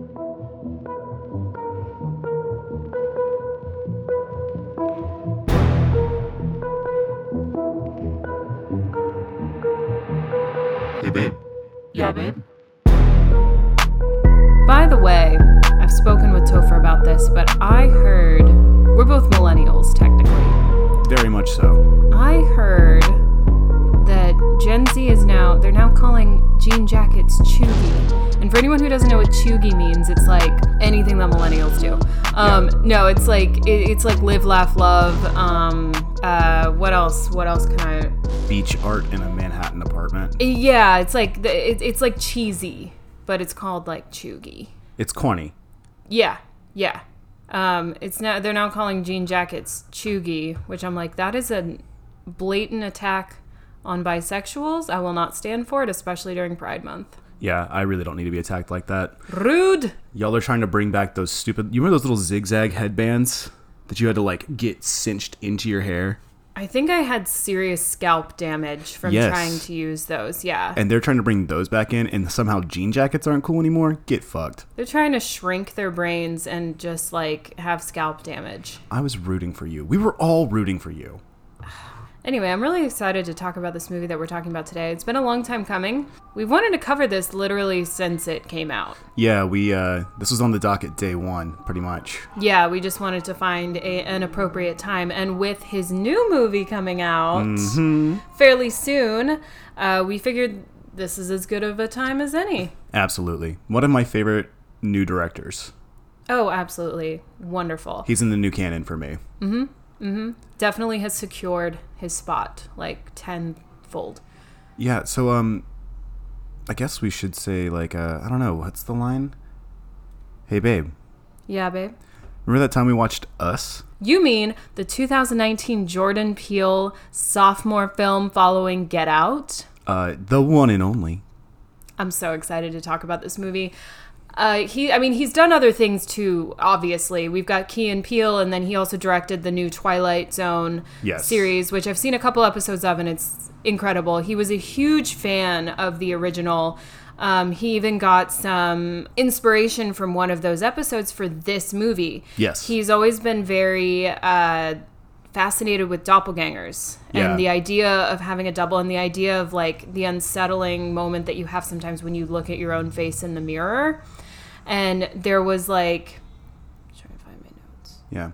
Hey, babe. Yeah, babe. By the way, I've spoken with Topher about this, but I heard we're both millennials technically. Very much so. I heard that Gen Z is now they're now calling jean jackets cheugy. And for anyone who doesn't know what cheugy means, it's like anything that millennials do. Um, No, it's like it, it's like live, laugh, love. Um, uh, what else? What else can I? Beach art in a Manhattan apartment. Yeah, it's like the, it, it's like cheesy, but it's called like cheugy. It's corny. Yeah, yeah. Um, it's now they're now calling jean jackets chuggy, which I'm like that is a blatant attack on bisexuals. I will not stand for it, especially during Pride Month. Yeah, I really don't need to be attacked like that. Rude. Y'all are trying to bring back those stupid. You remember those little zigzag headbands that you had to like get cinched into your hair? I think I had serious scalp damage from Yes. trying to use those. Yeah. And they're trying to bring those back in, and somehow jean jackets aren't cool anymore. Get fucked. They're trying to shrink their brains and just like have scalp damage. I was rooting for you. We were all rooting for you. Anyway, I'm really excited to talk about this movie that we're talking about today. It's been a long time coming. We've wanted to cover this literally since it came out. Yeah, we. uh This was on the docket day one, pretty much. Yeah, we just wanted to find a, an appropriate time. And with his new movie coming out fairly soon, uh, we figured this is as good of a time as any. Absolutely, one of my favorite new directors. Oh, absolutely. Wonderful. He's in the new canon for me. Definitely has secured his spot like tenfold. Yeah, so um I guess we should say like uh I don't know, what's the line? Hey babe, Yeah, babe. remember that time we watched Us? You mean the 2019 Jordan Peele sophomore film following Get Out? Uh the one and only. I'm so excited to talk about this movie. Uh, he, I mean, he's done other things too. Obviously, we've got Key and Peele, and then he also directed the new Twilight Zone Yes. series, which I've seen a couple episodes of, and it's incredible. He was a huge fan of the original. Um, he even got some inspiration from one of those episodes for this movie. Yes. he's always been very uh, fascinated with doppelgangers Yeah. and the idea of having a double and the idea of like the unsettling moment that you have sometimes when you look at your own face in the mirror. And there was like trying to find my notes. Yeah.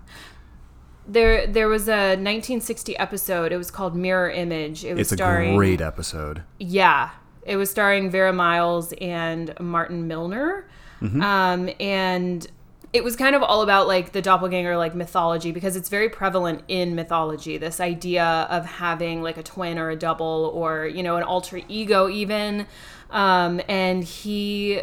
There there was a 1960 episode. It was called Mirror Image. It was It's a starring great episode. yeah, it was starring Vera Miles and Martin Milner, um, and it was kind of all about like the doppelganger like mythology because it's very prevalent in mythology. This idea of having like a twin or a double or you know an alter ego even, um, and he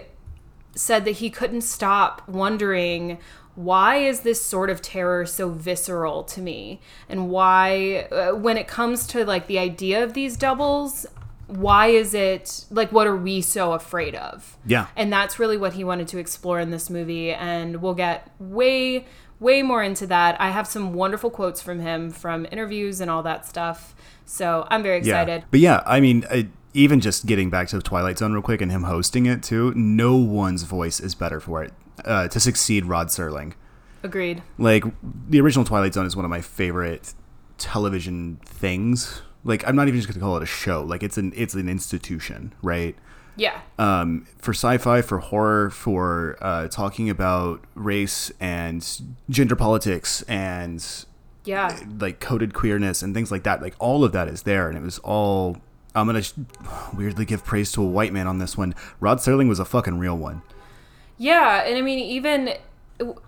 said that he couldn't stop wondering why is this sort of terror so visceral to me and why uh, when it comes to like the idea of these doubles why is it like what are we so afraid of Yeah. and that's really what he wanted to explore in this movie and we'll get way way more into that i have some wonderful quotes from him from interviews and all that stuff so i'm very Yeah. excited But yeah, I mean, uh, even just getting back to Twilight Zone real quick and him hosting it too, no one's voice is better for it. Uh, to succeed Rod Serling. agreed Like the original Twilight Zone is one of my favorite television things. Like I'm not even just going to call it a show. Like it's an it's an institution, right? yeah um, for sci-fi, for horror, for uh, talking about race and gender politics and yeah like coded queerness and things like that. Like all of that is there, and it was all. I'm gonna sh- weirdly give praise to a white man on this one. Rod Serling was a fucking real one. Yeah, and I mean, even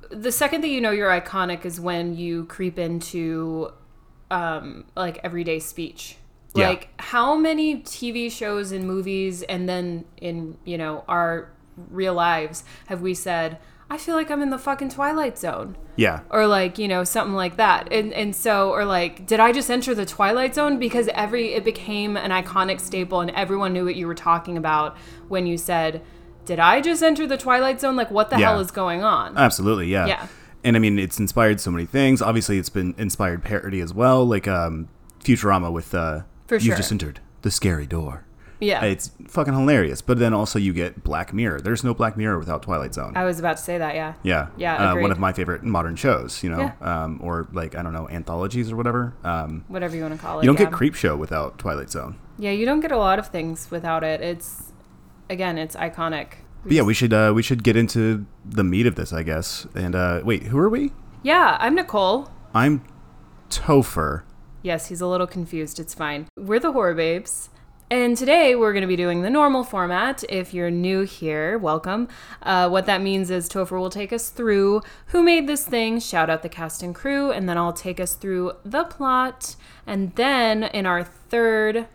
the second that you know you're iconic is when you creep into um, like everyday speech. Yeah. Like, how many TV shows and movies, and then in you know our real lives, have we said, "I feel like I'm in the fucking Twilight Zone," Yeah, or like you know something like that, and and so or like, did I just enter the Twilight Zone because every it became an iconic staple, and everyone knew what you were talking about when you said. Did I just enter the Twilight Zone? Like, what the Yeah. hell is going on? absolutely. Yeah. Yeah. And I mean, it's inspired so many things. Obviously, it's been inspired parody as well, like um, Futurama with uh, For You've just entered the scary door. Yeah. It's fucking hilarious. But then also you get Black Mirror. There's no Black Mirror without Twilight Zone. I was about to say that. Yeah. yeah. Yeah, Uh, one of my favorite modern shows, you know, um, or like, I don't know, anthologies or whatever. Um, Whatever you want to call it. you don't yeah. get Creep Show without Twilight Zone. Yeah, you don't get a lot of things without it. It's again, it's iconic. But yeah, we should uh, we should get into the meat of this, I guess. And uh, wait, who are we? Yeah, I'm Nicole. I'm Topher. Yes, he's a little confused. It's fine. We're the Horror Babes. And today we're going to be doing the normal format. If you're new here, welcome. Uh, what that means is Topher will take us through who made this thing, shout out the cast and crew, and then I'll take us through the plot. And then in our third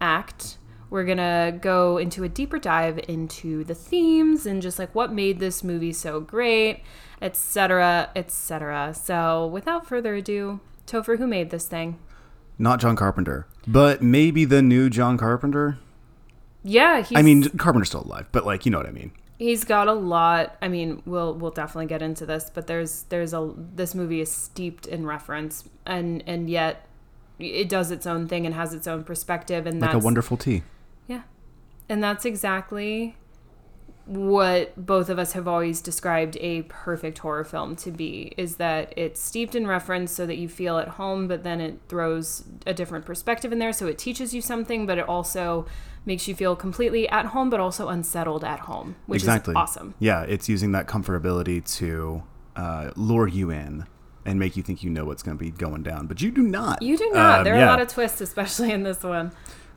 act, we're going to go into a deeper dive into the themes and just like what made this movie so great, etc., etc. So without further ado, Topher, who made this thing? Not John Carpenter, but maybe the new John Carpenter. Yeah, he's, I mean, Carpenter's still alive, but like, you know what I mean. he's got a lot. I mean, we'll we'll definitely get into this, but there's there's a this movie is steeped in reference, and and yet it does its own thing and has its own perspective, and Like that's a wonderful tea. Yeah, and that's exactly what both of us have always described a perfect horror film to be is that it's steeped in reference so that you feel at home but then it throws a different perspective in there so it teaches you something but it also makes you feel completely at home but also unsettled at home which exactly. is awesome Yeah, it's using that comfortability to uh, lure you in and make you think you know what's going to be going down, but you do not. you do not Um, there are yeah. a lot of twists especially in this one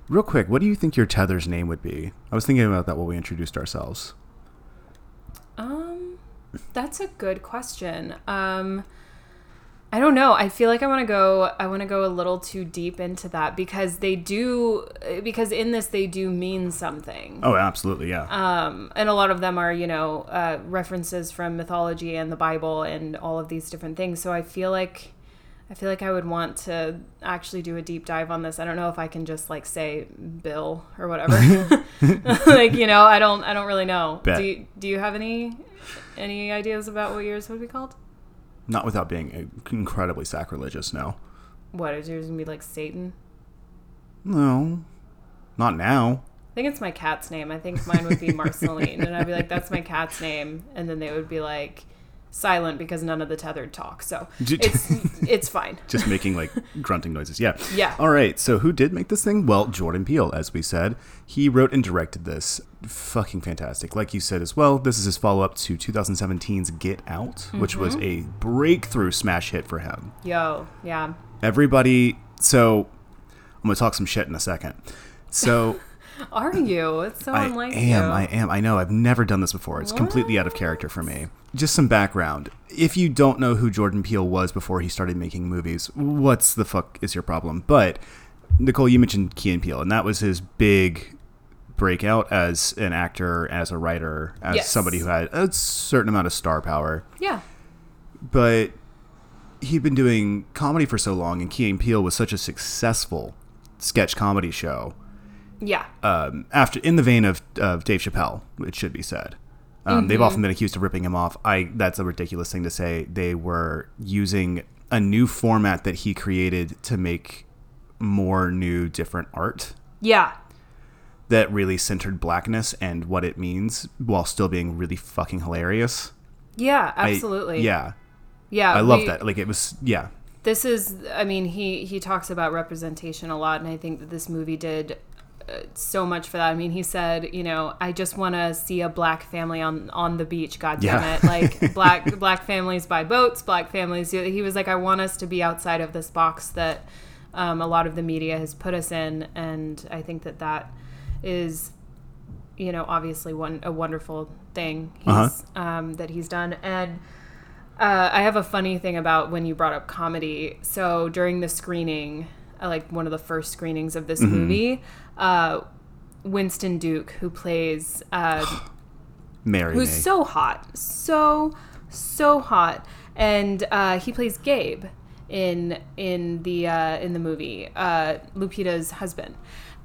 Real quick, what do you think your tether's name would be? I was thinking about that while we introduced ourselves. Um, that's a good question. Um, I don't know. I feel like I want to go. I want to go a little too deep into that because they do. Because in this, they do mean something. Oh, absolutely, yeah. Um, and a lot of them are, you know, uh, references from mythology and the Bible and all of these different things. So I feel like, I feel like I would want to actually do a deep dive on this. I don't know if I can just like say Bill or whatever. like you know, I don't, I don't really know. Bet. Do you, do you have any any ideas about what yours would be called? Not without being incredibly sacrilegious, no. What is yours gonna be like Satan? No. Not now. I think it's my cat's name. I think mine would be Marceline, and I'd be like, "That's my cat's name," and then they would be like, "Silent," because none of the tethered talk. So it's it's fine. Just making like grunting noises. Yeah. Yeah. All right. So who did make this thing? Well, Jordan Peele, as we said. He wrote and directed this. Fucking fantastic. Like you said as well, this is his follow up to 2017's Get Out, which was mm-hmm. a breakthrough smash hit for him. Yo, yeah, Everybody. So I'm going to talk some shit in a second. So are you? It's so I unlike am. you. I am. I know. I've never done this before. It's completely out of character for me. Just some background. If you don't know who Jordan Peele was before he started making movies, what's the fuck is your problem? But Nicole, you mentioned Key and Peele, and that was his big breakout as an actor, as a writer, as Yes. somebody who had a certain amount of star power. yeah, But he'd been doing comedy for so long, and Key and Peele was such a successful sketch comedy show yeah, um, after in the vein of, of Dave Chappelle, it should be said. Um, They've often been accused of ripping him off. I that's a ridiculous thing to say. They were using a new format that he created to make more new, different art yeah, that really centered blackness and what it means, while still being really fucking hilarious. yeah. I- Absolutely. yeah, yeah. I love that. Like it was. Yeah, this is i mean he he talks about representation a lot and i think that this movie did so much for that i mean he said you know i just want to see a black family on on the beach god damn Yeah. it like black black families buy boats black families he was like i want us to be outside of this box that um, a lot of the media has put us in and i think that that is you know obviously one a wonderful thing he's Uh-huh. um, that he's done and uh, I have a funny thing about when you brought up comedy. So during the screening, like one of the first screenings of this movie, uh, Winston Duke, who plays, uh, marry who's so hot, so so hot, and uh, he plays Gabe in in the uh, in the movie, uh, Lupita's husband.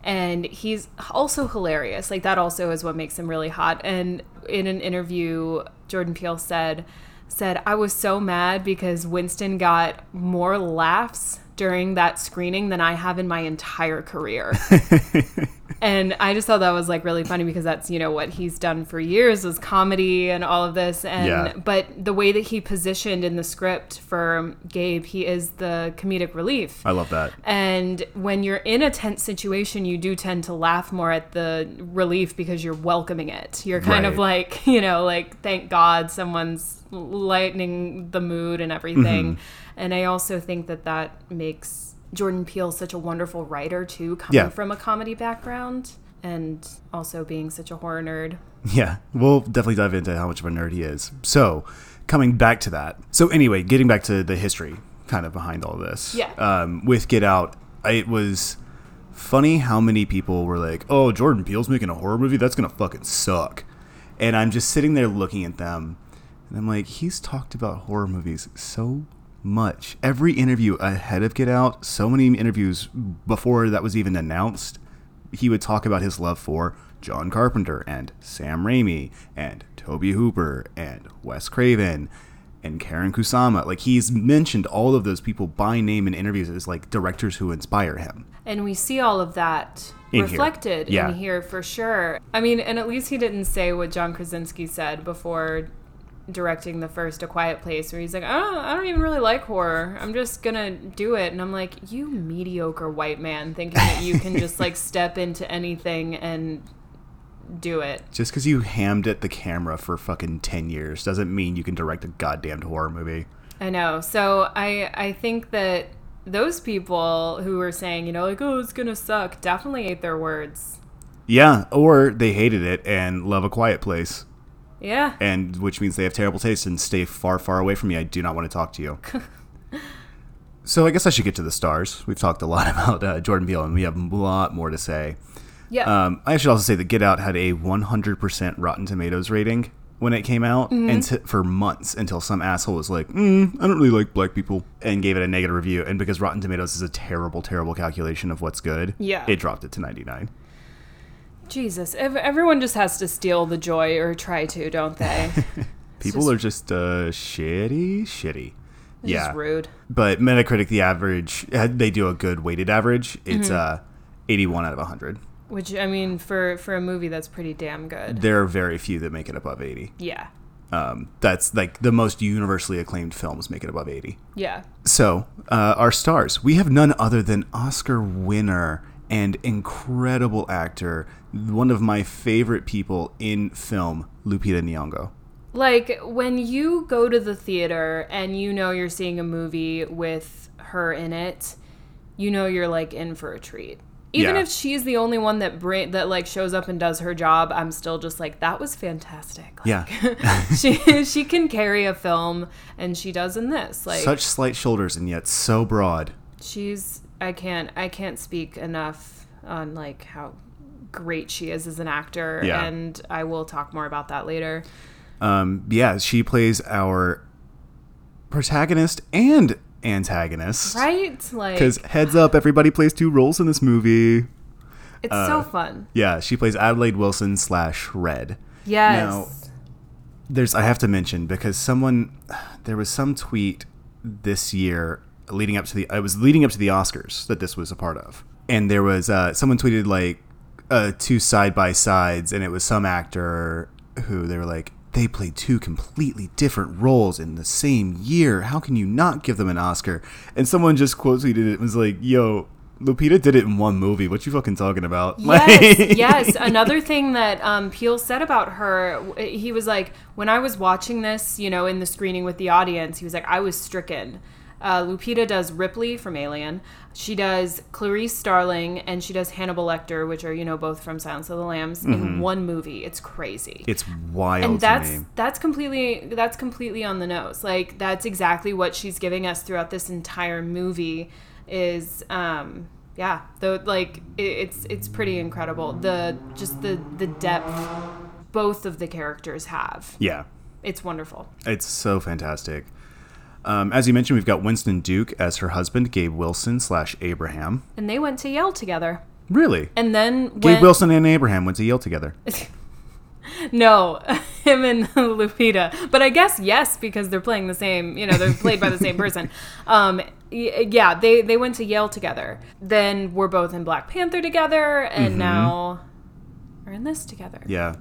And he's also hilarious. Like that also is what makes him really hot. And in an interview, Jordan Peele said said I was so mad because Winston got more laughs during that screening than I have in my entire career. and I just thought that was like really funny because that's you know what he's done for years is comedy and all of this and Yeah. but the way that he positioned in the script for Gabe he is the comedic relief I love that. and when you're in a tense situation you do tend to laugh more at the relief because you're welcoming it you're kind of like you know like thank god someone's lightening the mood and everything Mm-hmm. And I also think that that makes Jordan Peele such a wonderful writer too coming Yeah. from a comedy background and also being such a horror nerd Yeah, we'll definitely dive into how much of a nerd he is. So, coming back to that. So, anyway, getting back to the history kind of behind all this. Yeah. Um, with Get Out, it was funny how many people were like, oh, Jordan Peele's making a horror movie? That's going to fucking suck. And I'm just sitting there looking at them, and I'm like, he's talked about horror movies so much. Every interview ahead of Get Out, so many interviews before that was even announced, he would talk about his love for John Carpenter and Sam Raimi and Tobe Hooper and Wes Craven and Karyn Kusama. Like he's mentioned all of those people by name in interviews as like directors who inspire him. And we see all of that In here. reflected Yeah. in here for sure. I mean, and at least he didn't say what John Krasinski said before directing the first A Quiet Place, where he's like, I don't, I don't even really like horror. I'm just gonna do it. And I'm like, you mediocre white man thinking that you can just like step into anything and do it. Just because you hammed at the camera for fucking 10 years doesn't mean you can direct a goddamn horror movie. I know. So I I think that those people who were saying, you know, like, oh, it's gonna suck, definitely ate their words. Yeah, or they hated it and love a quiet place, Yeah. and which means they have terrible taste and stay far, far away from me. I do not want to talk to you. so I guess I should get to the stars. We've talked a lot about uh, Jordan Peele, and we have a lot more to say. Yeah. Um, I should also say that Get Out had a 100% Rotten Tomatoes rating when it came out, Mm-hmm. and t- for months until some asshole was like, mm, "I don't really like black people," and gave it a negative review. And because Rotten Tomatoes is a terrible, terrible calculation of what's good, Yeah. it dropped it to 99. Jesus, ev- everyone just has to steal the joy or try to, don't they? People just- are just uh, shitty, shitty. Yeah, rude. but Metacritic, the average, uh, they do a good weighted average. It's Mm-hmm. uh, 81 out of 100. Which I mean, for for a movie, that's pretty damn good. There are very few that make it above 80. Yeah, Um, that's like the most universally acclaimed films make it above 80. yeah. So, uh, our stars. We have none other than Oscar winner and incredible actor, one of my favorite people in film, Lupita Nyong'o. Like when you go to the theater and you know you're seeing a movie with her in it, you know you're like in for a treat. Even Yeah. if she's the only one that bring, that like shows up and does her job, I'm still just like that was fantastic. Like, Yeah. she she can carry a film and she does in this. Like Such slight shoulders and yet so broad. she's I can't I can't speak enough on like how great she is as an actor Yeah. and I will talk more about that later. Um, yeah, she plays our protagonist and antagonist. Right? Like Because heads up, everybody plays two roles in this movie. it's uh, so fun. Yeah, she plays Adelaide Wilson slash Red. Yes. There's I have to mention because someone there was some tweet this year leading up to the I was leading up to the Oscars that this was a part of. And there was uh, someone tweeted like uh, two side by sides and it was some actor who they were like they played two completely different roles in the same year. How can you not give them an Oscar? And someone just quote tweeted it and was like, "Yo, Lupita did it in one movie. What you fucking talking about?" Yes, Like- yes. Another thing that um, Peele said about her, he was like, when I was watching this, you know, in the screening with the audience, he was like, I was stricken. Uh, Lupita does Ripley from Alien. She does Clarice Starling, and she does Hannibal Lecter, which are you know both from Silence of the Lambs, in one movie. It's crazy. It's wild and that's that's completely that's completely on the nose. Like that's exactly what she's giving us throughout this entire movie. Is um yeah, though like it, it's it's pretty incredible. The just the the depth both of the characters have. Yeah. It's wonderful. It's so fantastic. Um, as you mentioned, we've got Winston Duke as her husband, Gabe Wilson slash Abraham. And they went to Yale together. Really? And then Gabe Wilson and Abraham went to Yale together. no, him and Lupita. But I guess yes because they're playing the same. You know, they're played by the same person. Um, yeah, they they went to Yale together. Then we're both in Black Panther together, and now we're in this together. Yeah.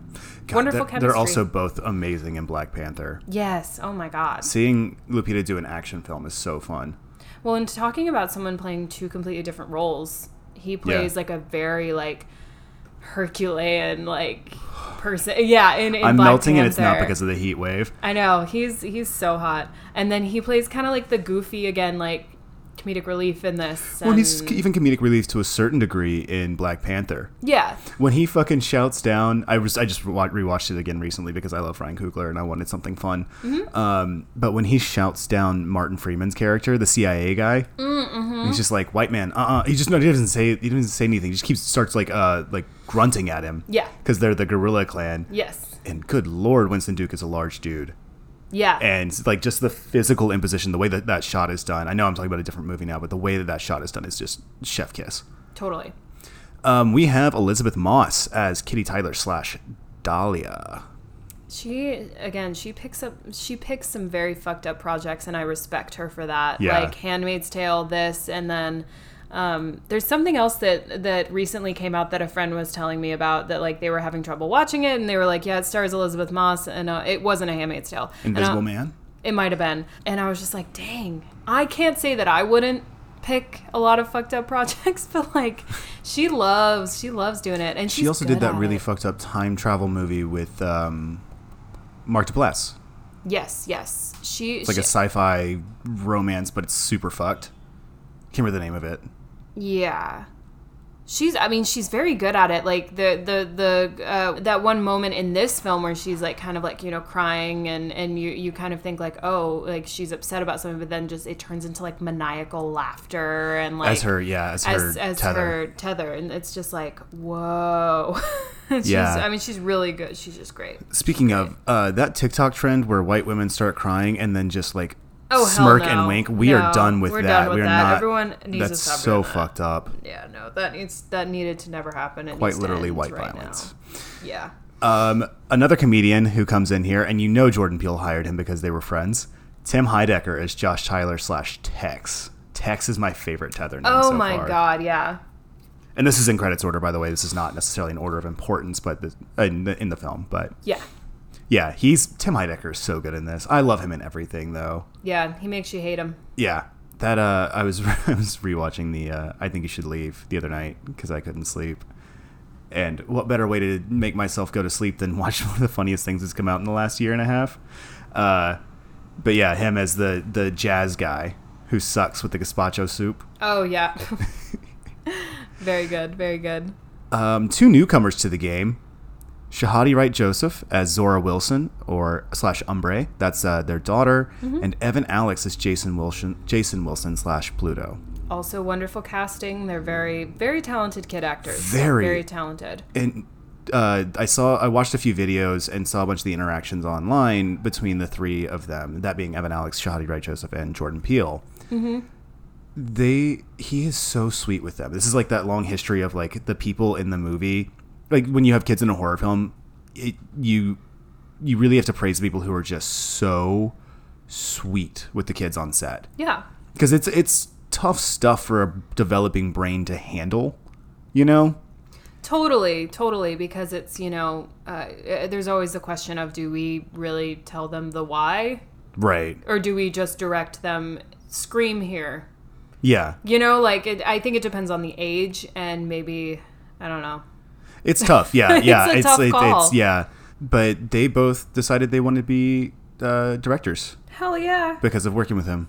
God, Wonderful they're, They're also both amazing in Black Panther. Yes. Oh my God. Seeing Lupita do an action film is so fun. Well, and talking about someone playing two completely different roles, he plays like a very like Herculean like person. Yeah, in, in I'm Black melting and it's not because of the heat wave. I know he's he's so hot, and then he plays kind of like the goofy again, like comedic relief in this. Well, and he's even comedic relief to a certain degree in Black Panther. yeah, When he fucking shouts down, I was I just wa- rewatched it again recently because I love Ryan Coogler and I wanted something fun. Mm-hmm. Um, but when he shouts down Martin Freeman's character, the CIA guy, Mm-hmm. he's just like white man. Uh, uh he just no, he doesn't say he doesn't say anything. He just keeps starts like uh like grunting at him. Yeah. because they're the gorilla clan. yes, And good lord, Winston Duke is a large dude. Yeah, and like just the physical imposition, the way that that shot is done. I know I'm talking about a different movie now, but the way that that shot is done is just chef kiss. totally. Um, we have Elisabeth Moss as Kitty Tyler slash Dahlia. She again, she picks up she picks some very fucked up projects and I respect her for that. Yeah. Like Handmaid's Tale, this and then um, there's something else that that recently came out that a friend was telling me about that like they were having trouble watching it and they were like, yeah, it stars Elisabeth Moss and uh, it wasn't a Handmaid's Tale. I- Invisible Man. It might have been. And I was just like, dang. I can't say that I wouldn't pick a lot of fucked up projects, but like she loves she loves doing it. And She also did that really it. fucked up time travel movie with um, Mark Duplass. Yes, yes. She It's like she, a sci-fi romance, but it's super fucked. Can't remember the name of it. Yeah. She's I mean she's very good at it. Like the the the uh, that one moment in this film where she's like kind of like, you know, crying and and you you kind of think like, "Oh, like she's upset about something," but then just it turns into like maniacal laughter and like as her, yeah, as her as, as tether. her tether and it's just like, "Whoa." Yeah. I mean she's really good. She's just great. Speaking of uh, that TikTok trend where white women start crying and then just like Oh, smirk no. and wink, we No, are done with we're that. done with we are that. not. Everyone needs to that's stop so that. fucked up. Yeah, no. That needs that needed to never happen. It Quite literally white right violence. Now. Yeah. Um, another comedian who comes in here, and you know Jordan Peele hired him because they were friends. Tim Heidecker is Josh Tyler slash Tex. Tex is my favorite tether name Oh so my far. god, yeah. And this is in credits order, by the way. This is not necessarily in order of importance, but the, in, the, in the film. But Yeah. Yeah, he's Tim Heidecker is so good in this. I love him in everything, though. Yeah, he makes you hate him. Yeah, that uh, I was I was rewatching the uh, I think you should leave the other night because I couldn't sleep. And what better way to make myself go to sleep than watch one of the funniest things that's come out in the last year and a half? Uh, but yeah, him as the the jazz guy who sucks with the gazpacho soup. Oh yeah. very good, very good. Um, two newcomers to the game. Shahadi Wright Joseph as Zora Wilson or slash Umbrae, that's uh, their daughter, Mm-hmm. and Evan Alex as Jason Wilson Jason Wilson slash Pluto. Also wonderful casting. They're very, very talented kid actors. Very. very talented. and uh, I saw I watched a few videos and saw a bunch of the interactions online between the three of them. That being Evan Alex, Shahadi Wright Joseph, and Jordan Peele. Mm-hmm. They he is so sweet with them. This is like that long history of like the people in the movie. Like when you have kids in a horror film, it, you you really have to praise the people who are just so sweet with the kids on set Yeah. because it's it's tough stuff for a developing brain to handle. You know. Totally, totally, because it's, you know, uh, there's always the question of do we really tell them the why Right. or do we just direct them scream here? Yeah. You know, like it, I think it depends on the age and maybe I don't know. It's tough. Yeah, yeah. a tough it- it's yeah. But they both decided they wanted to be uh, directors Hell yeah. because of working with him,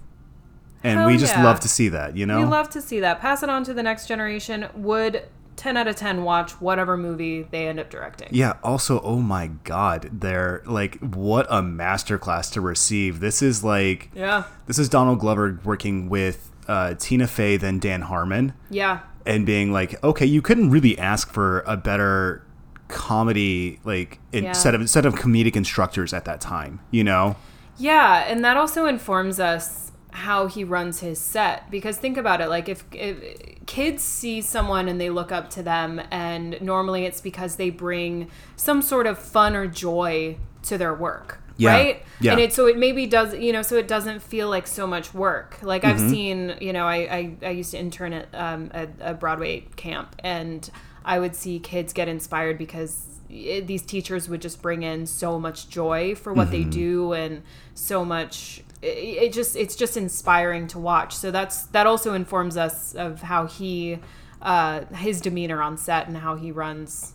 and Hell we just yeah. love to see that. You know. We love to see that. Pass it on to the next generation. Would 10 out of 10 watch whatever movie they end up directing. yeah. Also, oh my God, they're like, what a masterclass to receive. This is like, Yeah. this is Donald Glover working with uh, Tina Fey, then Dan Harmon, Yeah. and being like, okay, you couldn't really ask for a better comedy like in, Yeah. set of set of comedic instructors at that time. You know. Yeah, and that also informs us how he runs his set because think about it like if, if kids see someone and they look up to them and normally it's because they bring some sort of fun or joy to their work Yeah. right Yeah. and it so it maybe does you know so it doesn't feel like so much work like Mm-hmm. i've seen you know i i, I used to intern at um, a, a broadway camp and i would see kids get inspired because it, these teachers would just bring in so much joy for what Mm-hmm. they do and so much it, it just it's just inspiring to watch so that's that also informs us of how he uh his demeanor on set and how he runs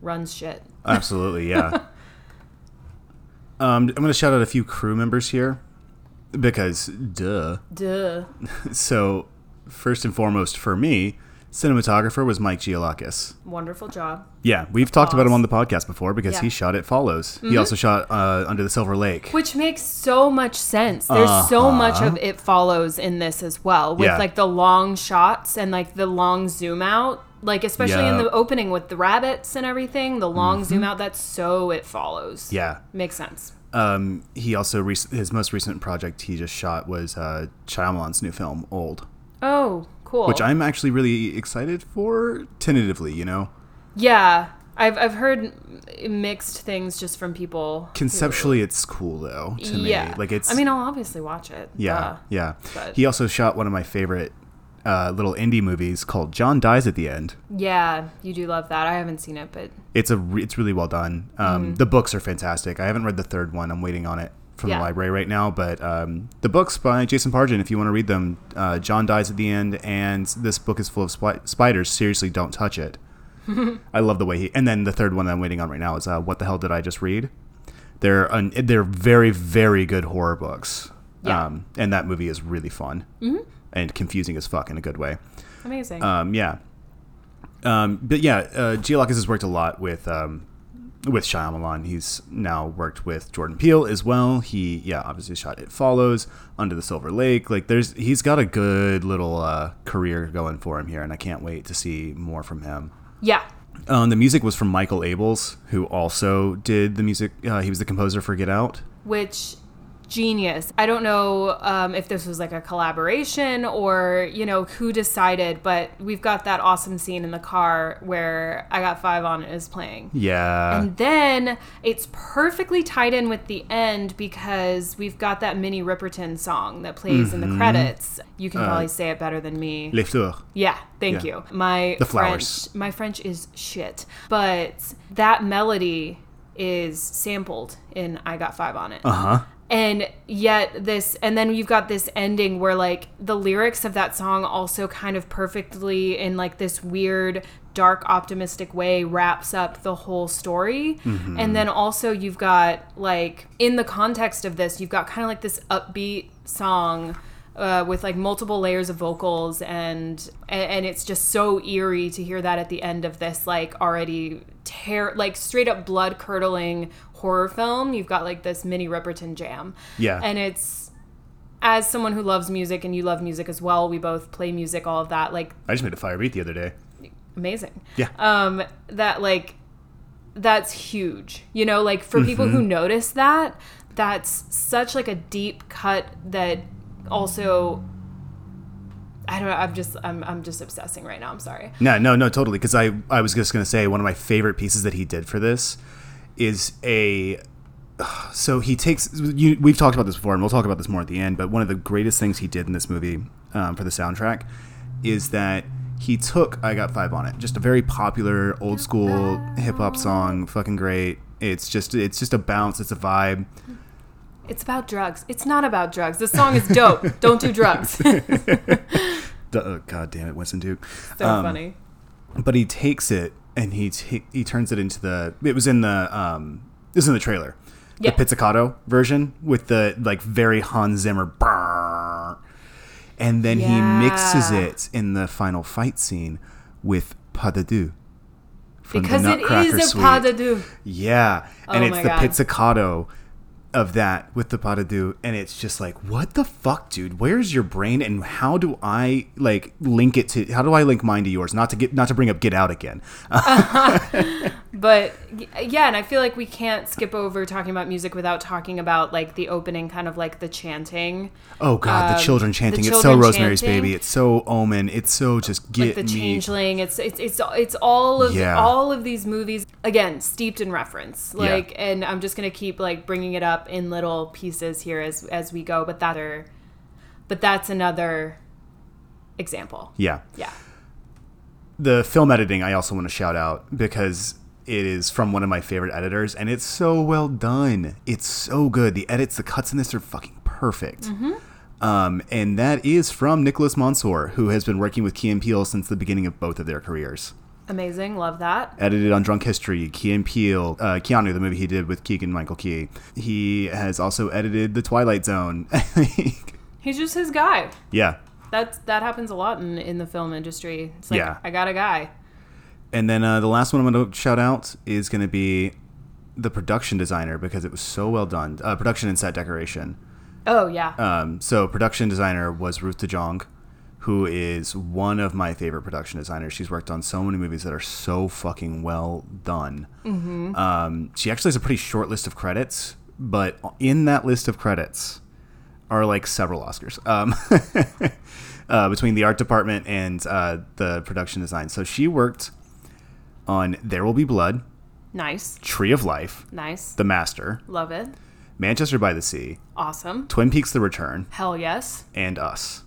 runs shit Absolutely, yeah. um, I'm going to shout out a few crew members here because, duh. duh So, first and foremost, for me, cinematographer was Mike Gioulakis. wonderful job Yeah, we've talked about him on the podcast before because Yeah. he shot It Follows. He also shot uh, Under the Silver Lake. Which makes so much sense. There's so much of it follows in this as well, with Yeah. like the long shots and like the long zoom out. Like especially in the opening with the rabbits and everything, the long zoom out. That's so it follows. Yeah. makes sense. Um, he also, rec- his most recent project he just shot was uh, Shyamalan's new film, Old, Oh, cool. which I'm actually really excited for, tentatively, you know? yeah, I've I've heard mixed things just from people. Conceptually, it's cool, though, to yeah, me. Like, it's. I mean, I'll obviously watch it. Yeah, Duh. yeah. but- He also shot one of my favorite uh, little indie movies called John Dies at the End. yeah. You do love that. I haven't seen it, but It's a re- it's really well done. Um, The books are fantastic. I haven't read the third one. I'm waiting on it from Yeah. the library right now. But um, the books by Jason Pargin, if you want to read them, uh, John Dies at the End, and this book is full of spi- spiders. Seriously, don't touch it. I love the way he. And then the third one I'm waiting on right now is uh, What the hell did I just read? They're un- they're very very good horror books. Yeah. Um, and that movie is really fun and confusing as fuck in a good way. amazing. Um, yeah. Um, but yeah, uh, Gioulakis has worked a lot with um, with Shyamalan. He's now worked with Jordan Peele as well. He yeah, obviously shot It Follows, Under the Silver Lake. Like there's he's got a good little uh, career going for him here, and I can't wait to see more from him. yeah. Um, the music was from Michael Abels, who also did the music. Uh, he was the composer for Get Out. which genius. I don't know um, if this was like a collaboration or you know who decided, but we've got that awesome scene in the car where I got five on it is playing. Yeah, And then it's perfectly tied in with the end because we've got that Minnie Riperton song that plays in the credits. You can probably say it better than me. Les Fleurs. Yeah, thank Yeah. you. My The French, flowers. my French is shit, but that melody is sampled in "I Got Five on It." Uh huh. And yet this and then you've got this ending where like the lyrics of that song also kind of perfectly in like this weird dark optimistic way wraps up the whole story. And then also you've got like in the context of this you've got kind of like this upbeat song uh, with like multiple layers of vocals and and it's just so eerie to hear that at the end of this like already tear like straight up blood curdling horror film you've got like this Minnie Riperton jam Yeah. and it's as someone who loves music and you love music as well we both play music all of that like I just made a fire beat the other day. amazing Yeah. um that like that's huge you know like for people Mm-hmm. who notice that that's such like a deep cut that also i don't know i'm just i'm, I'm just obsessing right now i'm sorry No, no, no, totally. Because I, I was just gonna say one of my favorite pieces that he did for this is a. So he takes. You, we've talked about this before, and we'll talk about this more at the end. But one of the greatest things he did in this movie um, for the soundtrack is that he took "I Got Five on It," just a very popular old school hip hop song, fucking great. It's just, it's just a bounce. It's a vibe. it's about drugs it's not about drugs this song is dope don't do drugs Duh, oh, God damn it, Winston Duke. So funny but he takes it and he t- he turns it into the it was in the um this is in the trailer Yeah. the pizzicato version with the like very Hans Zimmer and then he mixes it in the final fight scene with pas de deux from because the it Nutcracker is a Suite. pas de deux yeah and Oh it's the God. pizzicato of that with the pas de deux and it's just like what the fuck dude? Where's your brain and how do i like link it to how do i link mine to yours? Not to get not to bring up get out again but yeah, and I feel like we can't skip over talking about music without talking about like the opening, kind of like the chanting, Oh God, the Um, children the chanting. it's so Rosemary's chanting. Baby. It's so Omen. It's so just get like the me. changeling. It's it's it's it's all of Yeah. all of these movies again steeped in reference. Yeah. Like, and I'm just gonna keep like bringing it up in little pieces here as as we go. But that are, but that's another example. Yeah. Yeah. the film editing I also want to shout out because it is from one of my favorite editors and it's so well done. It's so good. The edits, the cuts in this are fucking perfect. Mm-hmm. Um, and that is from Nicholas Monsour, who has been working with Key and Peele since the beginning of both of their careers. Amazing. Love that. Edited on Drunk History, Key and Peele, uh, Keanu, the movie he did with Keegan Michael Key. He has also edited The Twilight Zone. He's just his guy. yeah. That's that happens a lot in in the film industry. It's like Yeah. I got a guy. And then uh, the last one I'm going to shout out is going to be the production designer because it was so well done. Uh, production and set decoration. Oh yeah. Um, so production designer was Ruth DeJong, who is one of my favorite production designers. She's worked on so many movies that are so fucking well done. Mm-hmm. Um, she actually has a pretty short list of credits, but in that list of credits are like several Oscars um, uh, between the art department and uh, the production design. So she worked on There Will Be Blood, nice. Tree of Life, Nice. The Master, Love it. Manchester by the Sea, Awesome. Twin Peaks: The Return, Hell yes. and Us.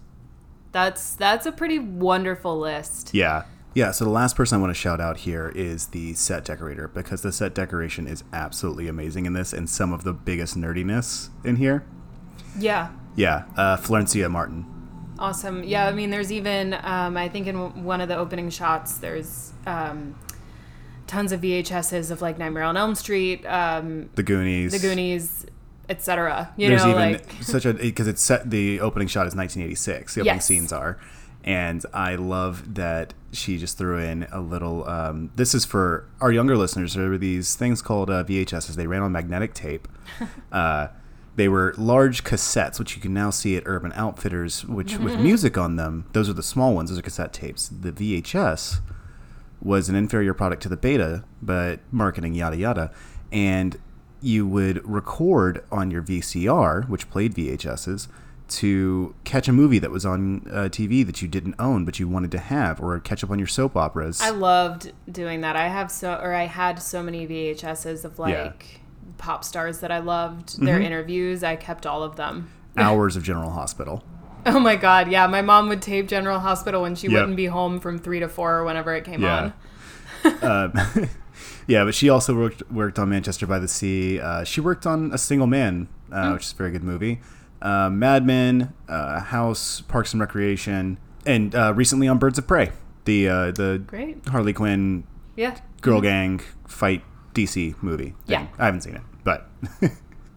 That's that's a pretty wonderful list. Yeah. Yeah, so the last person I want to shout out here is the set decorator because the set decoration is absolutely amazing in this and some of the biggest nerdiness in here. Yeah. Yeah, uh, Florencia Martin. Awesome. Yeah, I mean, there's even, um, I think in one of the opening shots, there's um, tons of VHSs of like Nightmare on Elm Street, um, The Goonies. The Goonies, etc. You There's know, even like such a because it's set. The opening shot is 1986. The opening Yes. scenes are, and I love that she just threw in a little. Um, this is for our younger listeners. There were these things called uh, VHSs. They ran on magnetic tape. uh, they were large cassettes, which you can now see at Urban Outfitters, which with music on them. Those are the small ones. Those are cassette tapes. The VHS was an inferior product to the beta, but marketing yada yada. And you would record on your VCR, which played VHSs, to catch a movie that was on uh, TV that you didn't own but you wanted to have, or catch up on your soap operas. I loved doing that. I have so, or I had so many VHSs of like Yeah. Mm-hmm. pop stars that I loved, their interviews. I kept all of them. Hours of General Hospital. Oh my god, yeah. My mom would tape General Hospital when she Yep. wouldn't be home from three to four or whenever it came Yeah. on. um, yeah, but she also worked worked on Manchester by the Sea. Uh, she worked on A Single Man, uh, Hmm. which is a very good movie. Uh, Mad Men, uh, House, Parks and Recreation, and uh, recently on Birds of Prey, the uh, the Great. Harley Quinn Yeah. girl gang fight DC movie. Yeah. I haven't seen it, but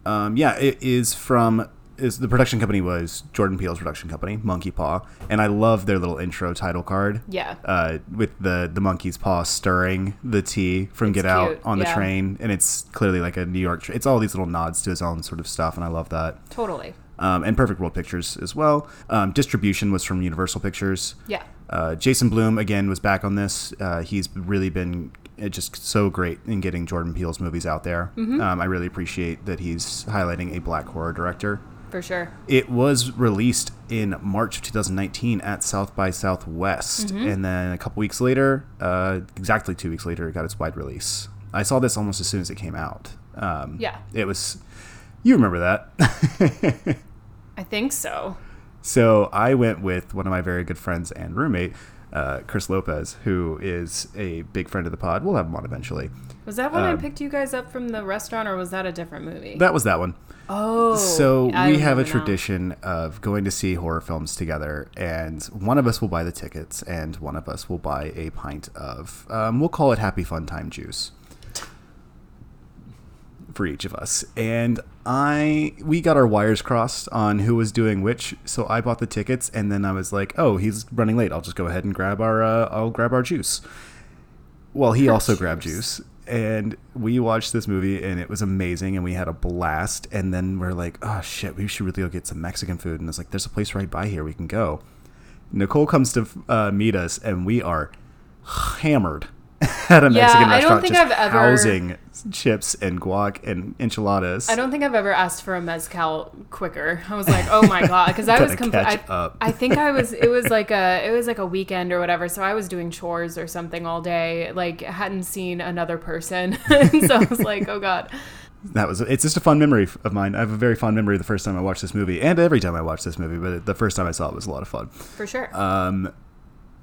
um, yeah, it is from. Is the production company was Jordan Peele's production company, Monkey Paw, and I love their little intro title card Yeah. uh, with the the monkey's paw stirring the tea from It's Get Out cute, on the yeah. train, and it's clearly like a New York. Tra- it's all these little nods to his own sort of stuff, and I love that. Totally. Um, and Perfect World Pictures as well. Um, distribution was from Universal Pictures. Yeah. Uh, Jason Blum again was back on this. Uh, he's really been uh, just so great in getting Jordan Peele's movies out there. Mm-hmm. Um, I really appreciate that he's highlighting a black horror director. For sure. It was released in March of 2019 at South by Southwest, Mm-hmm. and then a couple weeks later, uh, exactly two weeks later, it got its wide release. I saw this almost as soon as it came out. Um, Yeah. it was. You remember that? I think so. so I went with one of my very good friends and roommate, uh, Chris Lopez, who is a big friend of the pod. We'll have him on eventually. Was that when I Um, picked you guys up from the restaurant or was that a different movie? That was that one. oh. So I we have a tradition of going to see horror films together, and one of us will buy the tickets, and one of us will buy a pint of, um, we'll call it Happy Fun Time juice for each of us. And I, we got our wires crossed on who was doing which, so I bought the tickets, and then I was like, oh, he's running late. I'll just go ahead and grab our, uh, I'll grab our juice. Well, he also grabbed Juice. juice. And we watched this movie and it was amazing and we had a blast. And then we're like, oh shit, we should really go get some Mexican food. And it's like, there's a place right by here. We can go. Nicole comes to uh, meet us and we are hammered. at a Yeah, Mexican I don't think I've ever- housing chips and guac and enchiladas. I don't think I've ever asked for a mezcal quicker. I was like, oh my god, because I was compl- I. I think I was. It was like a. It was like a weekend or whatever. So I was doing chores or something all day. Like hadn't seen another person, so I was like, oh god. That was it's just a fun memory of mine. I have a very fond memory of the first time I watched this movie, and every time I watch this movie. But the first time I saw it was a lot of fun. For sure. Um,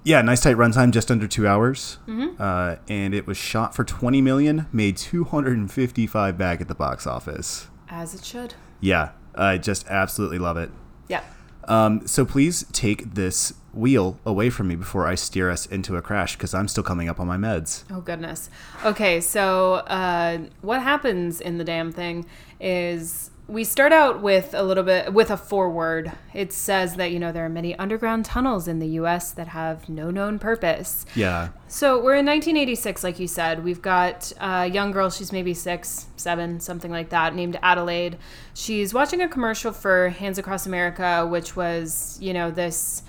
yeah, nice tight runtime, just under two hours, Mm-hmm. uh, and it was shot for twenty million, made two hundred and fifty-five back at the box office. As it should. Yeah, I just absolutely love it. Yeah. Um, so please take this wheel away from me before I steer us into a crash, because I'm still coming up on my meds. Oh goodness. Okay, so uh, what happens in the damn thing is we start out with a little bit with a foreword. It says that you know there are many underground tunnels in the U.S. that have no known purpose. Yeah, So we're in 1986, like you said. We've got a young girl. She's maybe six, seven, something like that, named Adelaide. She's watching a commercial for Hands Across America, which was you know this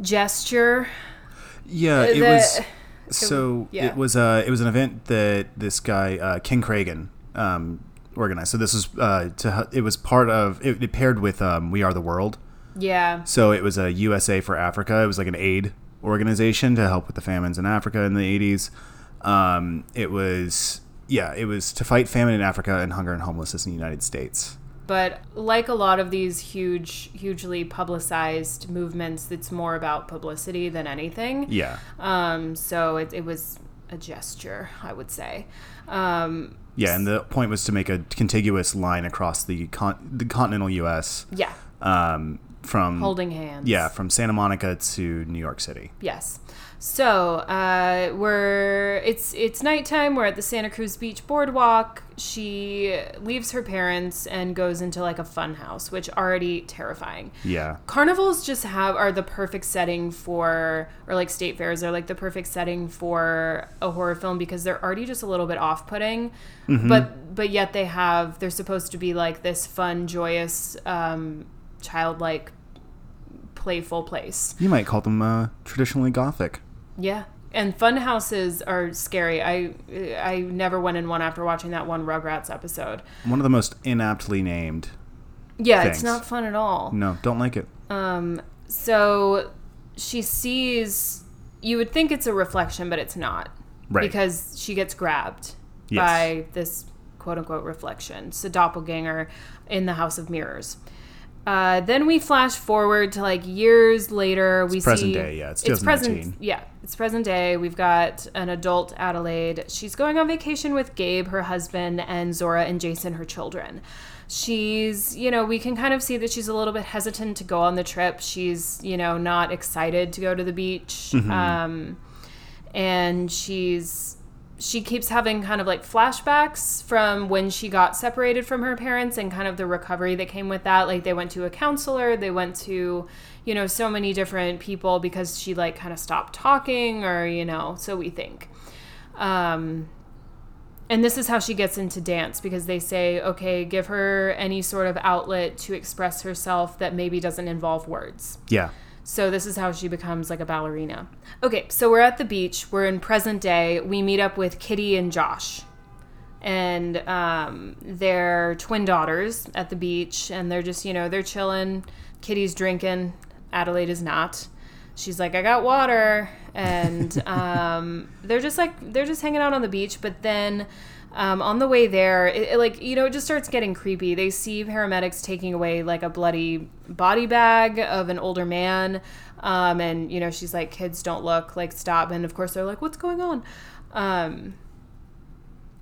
gesture yeah, it was. So yeah. it was uh, it was an event that this guy uh, Ken Kragen um, organized. So this was uh, to it was part of it, it paired with um, We Are the World. Yeah. So it was a USA for Africa. It was like an aid organization to help with the famines in Africa in the 80s. Um, it was, yeah, it was to fight famine in Africa and hunger and homelessness in the United States. But like a lot of these huge, hugely publicized movements, it's more about publicity than anything. Yeah. Um, so it, it was a gesture, I would say. Um, Yeah, and the point was to make a contiguous line across the con- the continental U.S. yeah, Um, from holding hands. yeah from Santa Monica to New York City. Yes. So uh, we're it's it's nighttime. We're at the Santa Cruz Beach boardwalk. She leaves her parents and goes into like a fun house, which already terrifying. Yeah, carnivals just have are the perfect setting for or like state fairs are like the perfect setting for a horror film because they're already just a little bit off-putting but but yet they have they're supposed to be like this fun joyous um childlike playful place you might call them uh, traditionally gothic. Yeah and fun houses are scary i i never went in one after watching that one rugrats episode One of the most inaptly named. yeah it's not fun at all No, don't like it. Um, so she sees. You would think it's a reflection, but it's not. Right. Because she gets grabbed Yes. by this quote unquote reflection. It's a doppelganger in the House of Mirrors. Uh, then we flash forward to like years later. we present see day, yeah, it's present. 2019. Yeah, it's present day. We've got an adult Adelaide. She's going on vacation with Gabe, her husband, and Zora and Jason, her children. She's, you know, we can kind of see that she's a little bit hesitant to go on the trip. She's, you know, not excited to go to the beach. Mm-hmm. Um, and she's she keeps having kind of like flashbacks from when she got separated from her parents and kind of the recovery that came with that. Like they went to a counselor they went to you know so many different people because she like kind of stopped talking or you know so we think. Um and this is how she gets into dance because they say okay give her any sort of outlet to express herself that maybe doesn't involve words. Yeah. So this is how she becomes like a ballerina. Okay, so we're at the beach. We're in present day. We meet up with Kitty and Josh. And um, they're twin daughters at the beach, and they're just, you know, they're chilling. Kitty's drinking. Adelaide is not. She's like, I got water. And um, they're just like, they're just hanging out on the beach. But then um, on the way there, it, it, like, you know, it just starts getting creepy. They see paramedics taking away like a bloody body bag of an older man. Um, and, you know, she's like, kids don't look, like, stop. And of course, they're like, what's going on? Um,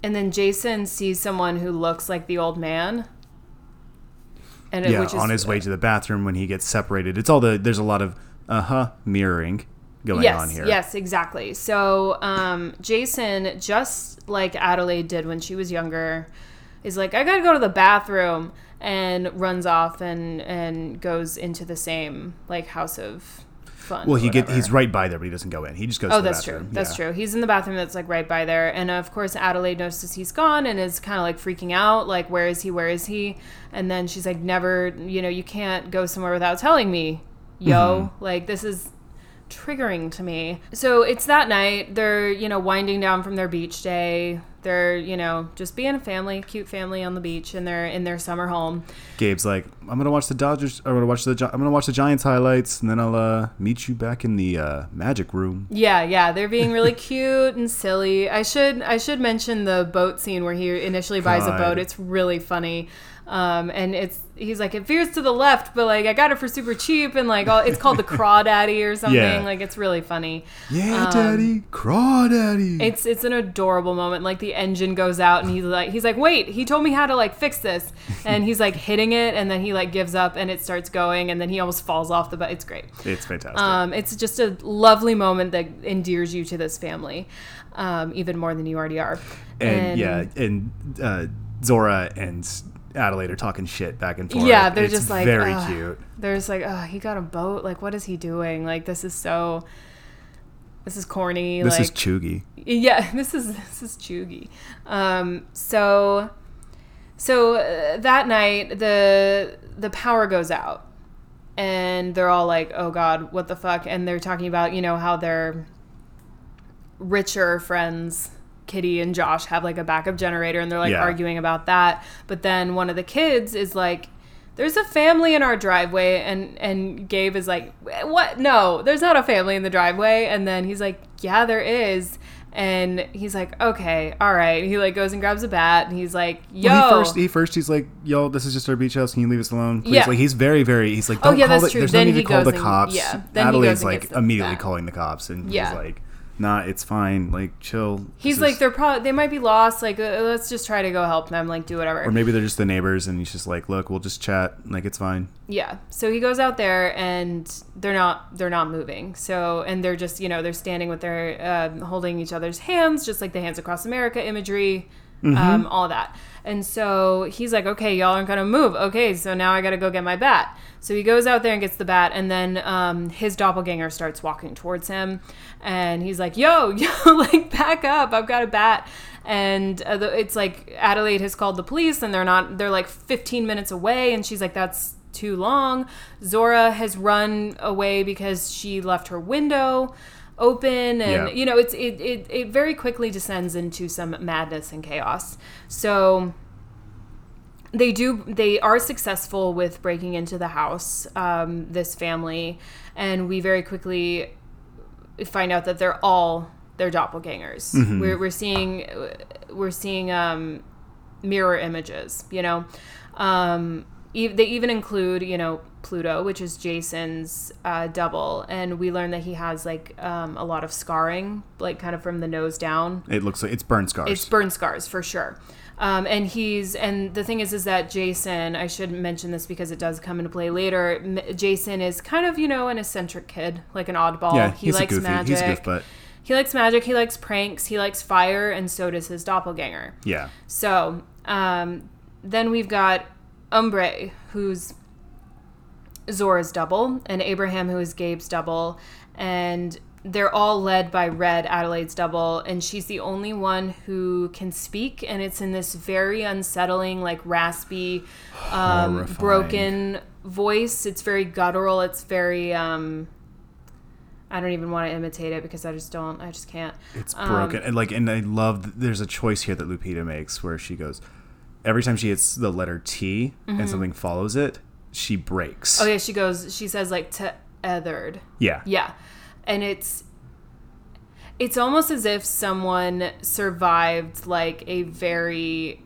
and then Jason sees someone who looks like the old man. And it- Yeah, which is, on his way to the bathroom when he gets separated. It's all the there's a lot of uh huh mirroring going yes, on here. Yes, exactly. So um, Jason, just like Adelaide did when she was younger, is like, I gotta go to the bathroom, and runs off and and goes into the same like house of fun. Well, he get he's right by there, but he doesn't go in. He just goes. Oh, to the that's true. bathroom. That's Yeah. true. He's in the bathroom that's like right by there. And of course, Adelaide notices he's gone and is kind of like freaking out. Like, where is he? Where is he? And then she's like, never, you know, you can't go somewhere without telling me, yo. Mm-hmm. Like, this is triggering to me. So it's that night. They're, you know, winding down from their beach day. They're, you know, just being a family, cute family on the beach, and they're in their summer home. Gabe's like, I'm gonna watch the Dodgers. I'm gonna watch the. Gi- I'm gonna watch the Giants highlights, and then I'll uh, meet you back in the uh, magic room. Yeah, yeah, they're being really cute and silly. I should I should mention the boat scene where he initially buys a boat. It's really funny. Um, and it's he's like it veers to the left, but like I got it for super cheap, and like all, it's called the Crawdaddy or something. Yeah. Like it's really funny. Yeah, Um, Daddy, crawdaddy. It's it's an adorable moment. Like the engine goes out, and he's like he's like wait, he told me how to like fix this, and he's like hitting it, and then he like gives up, and it starts going, and then he almost falls off the boat. It's great. It's fantastic. Um, it's just a lovely moment that endears you to this family, um, even more than you already are. and, yeah, and uh, Zora and Adelaide are talking shit back and forth. Yeah, they're It's just like, very ugh. cute. They're just like, oh, he got a boat. Like, what is he doing? Like, this is so. This is corny. This like, is cheugy. yeah, this is this is cheugy. Um, so, so uh, that night the the power goes out, and they're all like, "Oh God, what the fuck?" And they're talking about you know how their richer friends. Kitty and Josh have like a backup generator and they're like Yeah. arguing about that. But then one of the kids is like, there's a family in our driveway and and Gabe is like what no there's not a family in the driveway and then he's like yeah there is and he's like okay all right he like goes and grabs a bat and he's like yo Well, he first, he first, he's like, "Yo, this is just our beach house. Can you leave us alone, please?" Yeah. Like he's very, very. He's like, Oh, "Don't yeah, call that's the, true. There's Then no need he to call the and- cops." yeah. Then he Adelaide's goes and like immediately bat. calling the cops, and Yeah. he's like, "Nah, it's fine. Like, chill." he's This like is- they're probably they might be lost like uh, let's just try to go help them like do whatever or maybe they're just the neighbors, and he's just like, "Look, we'll just chat. Like, it's fine." Yeah. So he goes out there and they're not they're not moving. So and they're just you know they're standing with their uh, holding each other's hands, just like the Hands Across America imagery, um, all that. And so he's like, okay, y'all aren't gonna move. Okay, so now I gotta go get my bat. So he goes out there and gets the bat, and then um, his doppelganger starts walking towards him, and he's like, yo, yo, like back up, I've got a bat. And uh, it's like Adelaide has called the police, and they're not. They're like 15 minutes away, and she's like, that's too long. Zora has run away because she left her window open and Yeah. you know it's it, it it very quickly descends into some madness and chaos. So they do they are successful with breaking into the house um, this family and we very quickly find out that they're all their doppelgangers. We're, we're seeing we're seeing um, mirror images you know? Um, e- they even include you know pluto which is jason's uh, double and we learn that he has like um, a lot of scarring like kind of from the nose down It looks like it's burn scars. it's burn scars for sure. Um, and he's and the thing is is that Jason I should mention this because it does come into play later. M- Jason is kind of you know an eccentric kid, like an oddball. yeah, he likes goofy. magic. He's a goof, but he likes magic. He likes pranks. He likes fire, and so does his doppelganger. yeah, So um, then we've got Umbrae, who's Zora's double, and Abraham, who is Gabe's double, and they're all led by Red, Adelaide's double, and she's the only one who can speak, and it's in this very unsettling, like raspy, um, broken voice. It's very guttural. It's very. Um, I don't even want to imitate it because I just don't. I just can't. it's Um, broken. and like, and I love. There's a choice here that Lupita makes where she goes, every time she hits the letter T and something follows it, she breaks. Oh yeah, she goes. She says like to ethered. yeah, Yeah. And it's it's almost as if someone survived like a very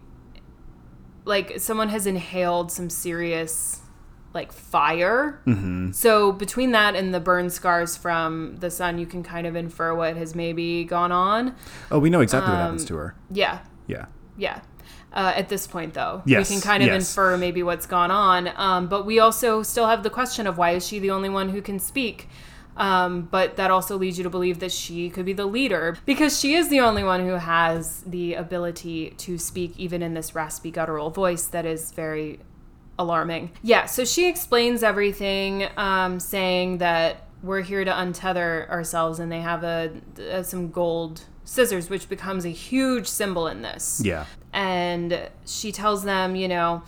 like someone has inhaled some serious like fire. Mm-hmm. So between that and the burn scars from the sun, you can kind of infer what has maybe gone on. Oh, we know exactly what Um, happens to her. Yeah, Yeah. yeah. Uh, at this point, though, Yes, we can kind of yes. infer maybe what's gone on. Um, but we also still have the question of why is she the only one who can speak? Um, but that also leads you to believe that she could be the leader because she is the only one who has the ability to speak, even in this raspy, guttural voice that is very alarming. Yeah, so she explains everything, um, saying that we're here to untether ourselves, and they have a, a some gold scissors, which becomes a huge symbol in this Yeah. And she tells them, you know,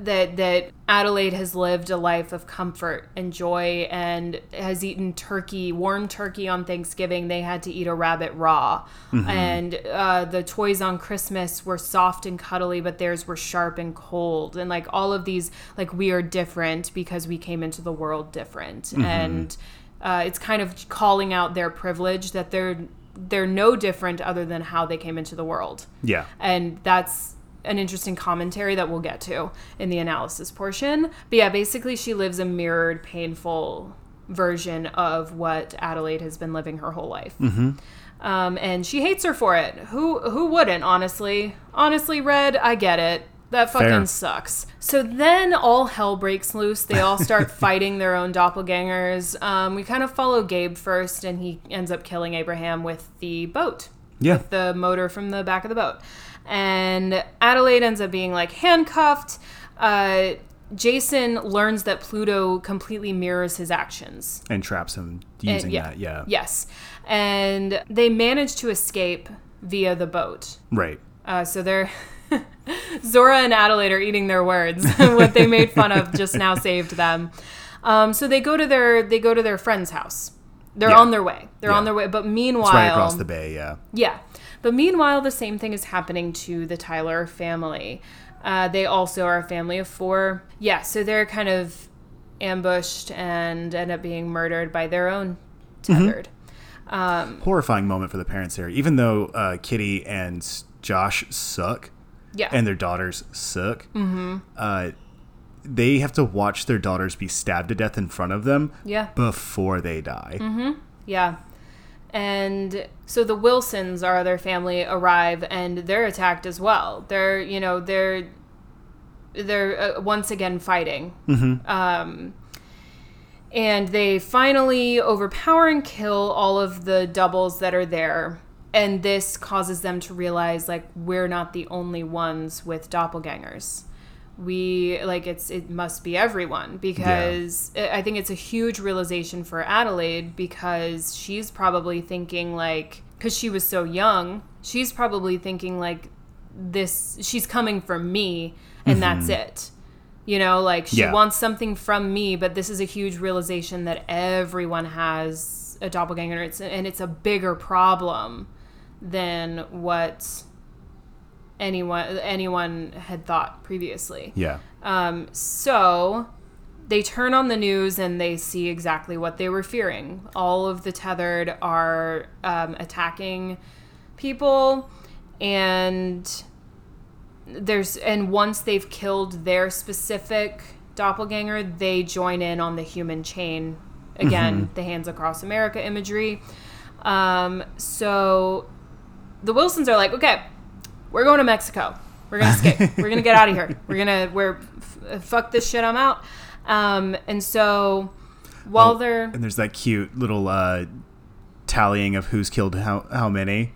that that Adelaide has lived a life of comfort and joy and has eaten turkey, warm turkey on Thanksgiving. They had to eat a rabbit raw, and uh, the toys on Christmas were soft and cuddly, but theirs were sharp and cold. And like all of these, like we are different because we came into the world different, and uh, it's kind of calling out their privilege that they're they're no different other than how they came into the world Yeah. and that's an interesting commentary that we'll get to in the analysis portion. But yeah, basically, she lives a mirrored, painful version of what Adelaide has been living her whole life. Mm-hmm. Um, and she hates her for it. Who who wouldn't? Honestly, honestly, Red, I get it. That fucking Fair. sucks. So then all hell breaks loose. They all start fighting their own doppelgangers. Um, we kind of follow Gabe first, and he ends up killing Abraham with the boat Yeah. the motor from the back of the boat. And Adelaide ends up being like handcuffed. Uh, Jason learns that Pluto completely mirrors his actions. And traps him And- using that. Yeah. Yes. And they manage to escape via the boat. Right. Uh, so they're. Zora and Adelaide are eating their words. what they made fun of just now saved them. Um, so they go to their they go to their friend's house. They're Yeah. on their way. They're Yeah. on their way. But meanwhile, It's right across the bay. Yeah. yeah. But meanwhile, the same thing is happening to the Tyler family. Uh, they also are a family of four. Yeah, so they're kind of ambushed and end up being murdered by their own tethered. Um, Horrifying moment for the parents there. Even though uh, Kitty and Josh suck, yeah. and their daughters suck. Mm-hmm. Uh, they have to watch their daughters be stabbed to death in front of them yeah. before they die. Yeah. And so the Wilsons, our other family, arrive and they're attacked as well. They're, you know, they're they're uh, once again fighting. Um, and they finally overpower and kill all of the doubles that are there. And this causes them to realize like we're not the only ones with doppelgangers. We like it's it must be everyone because I I think it's a huge realization for Adelaide because she's probably thinking like cuz she was so young, she's probably thinking like this she's coming for me and that's mm-hmm. it. You know, like she Yeah. wants something from me, but this is a huge realization that everyone has a doppelganger it's, and it's a bigger problem than what anyone anyone had thought previously. Yeah. Um, so they turn on the news and they see exactly what they were fearing. All of the tethered are um, attacking people, and there's and once they've killed their specific doppelganger, they join in on the human chain. Again, the hands across America imagery. Um, so the Wilsons are like, okay, we're going to Mexico. We're gonna escape. we're gonna get out of here. We're gonna we're f- fuck this shit. I'm out. Um, and so while Oh, they're And there's that cute little uh, tallying of who's killed how, how many.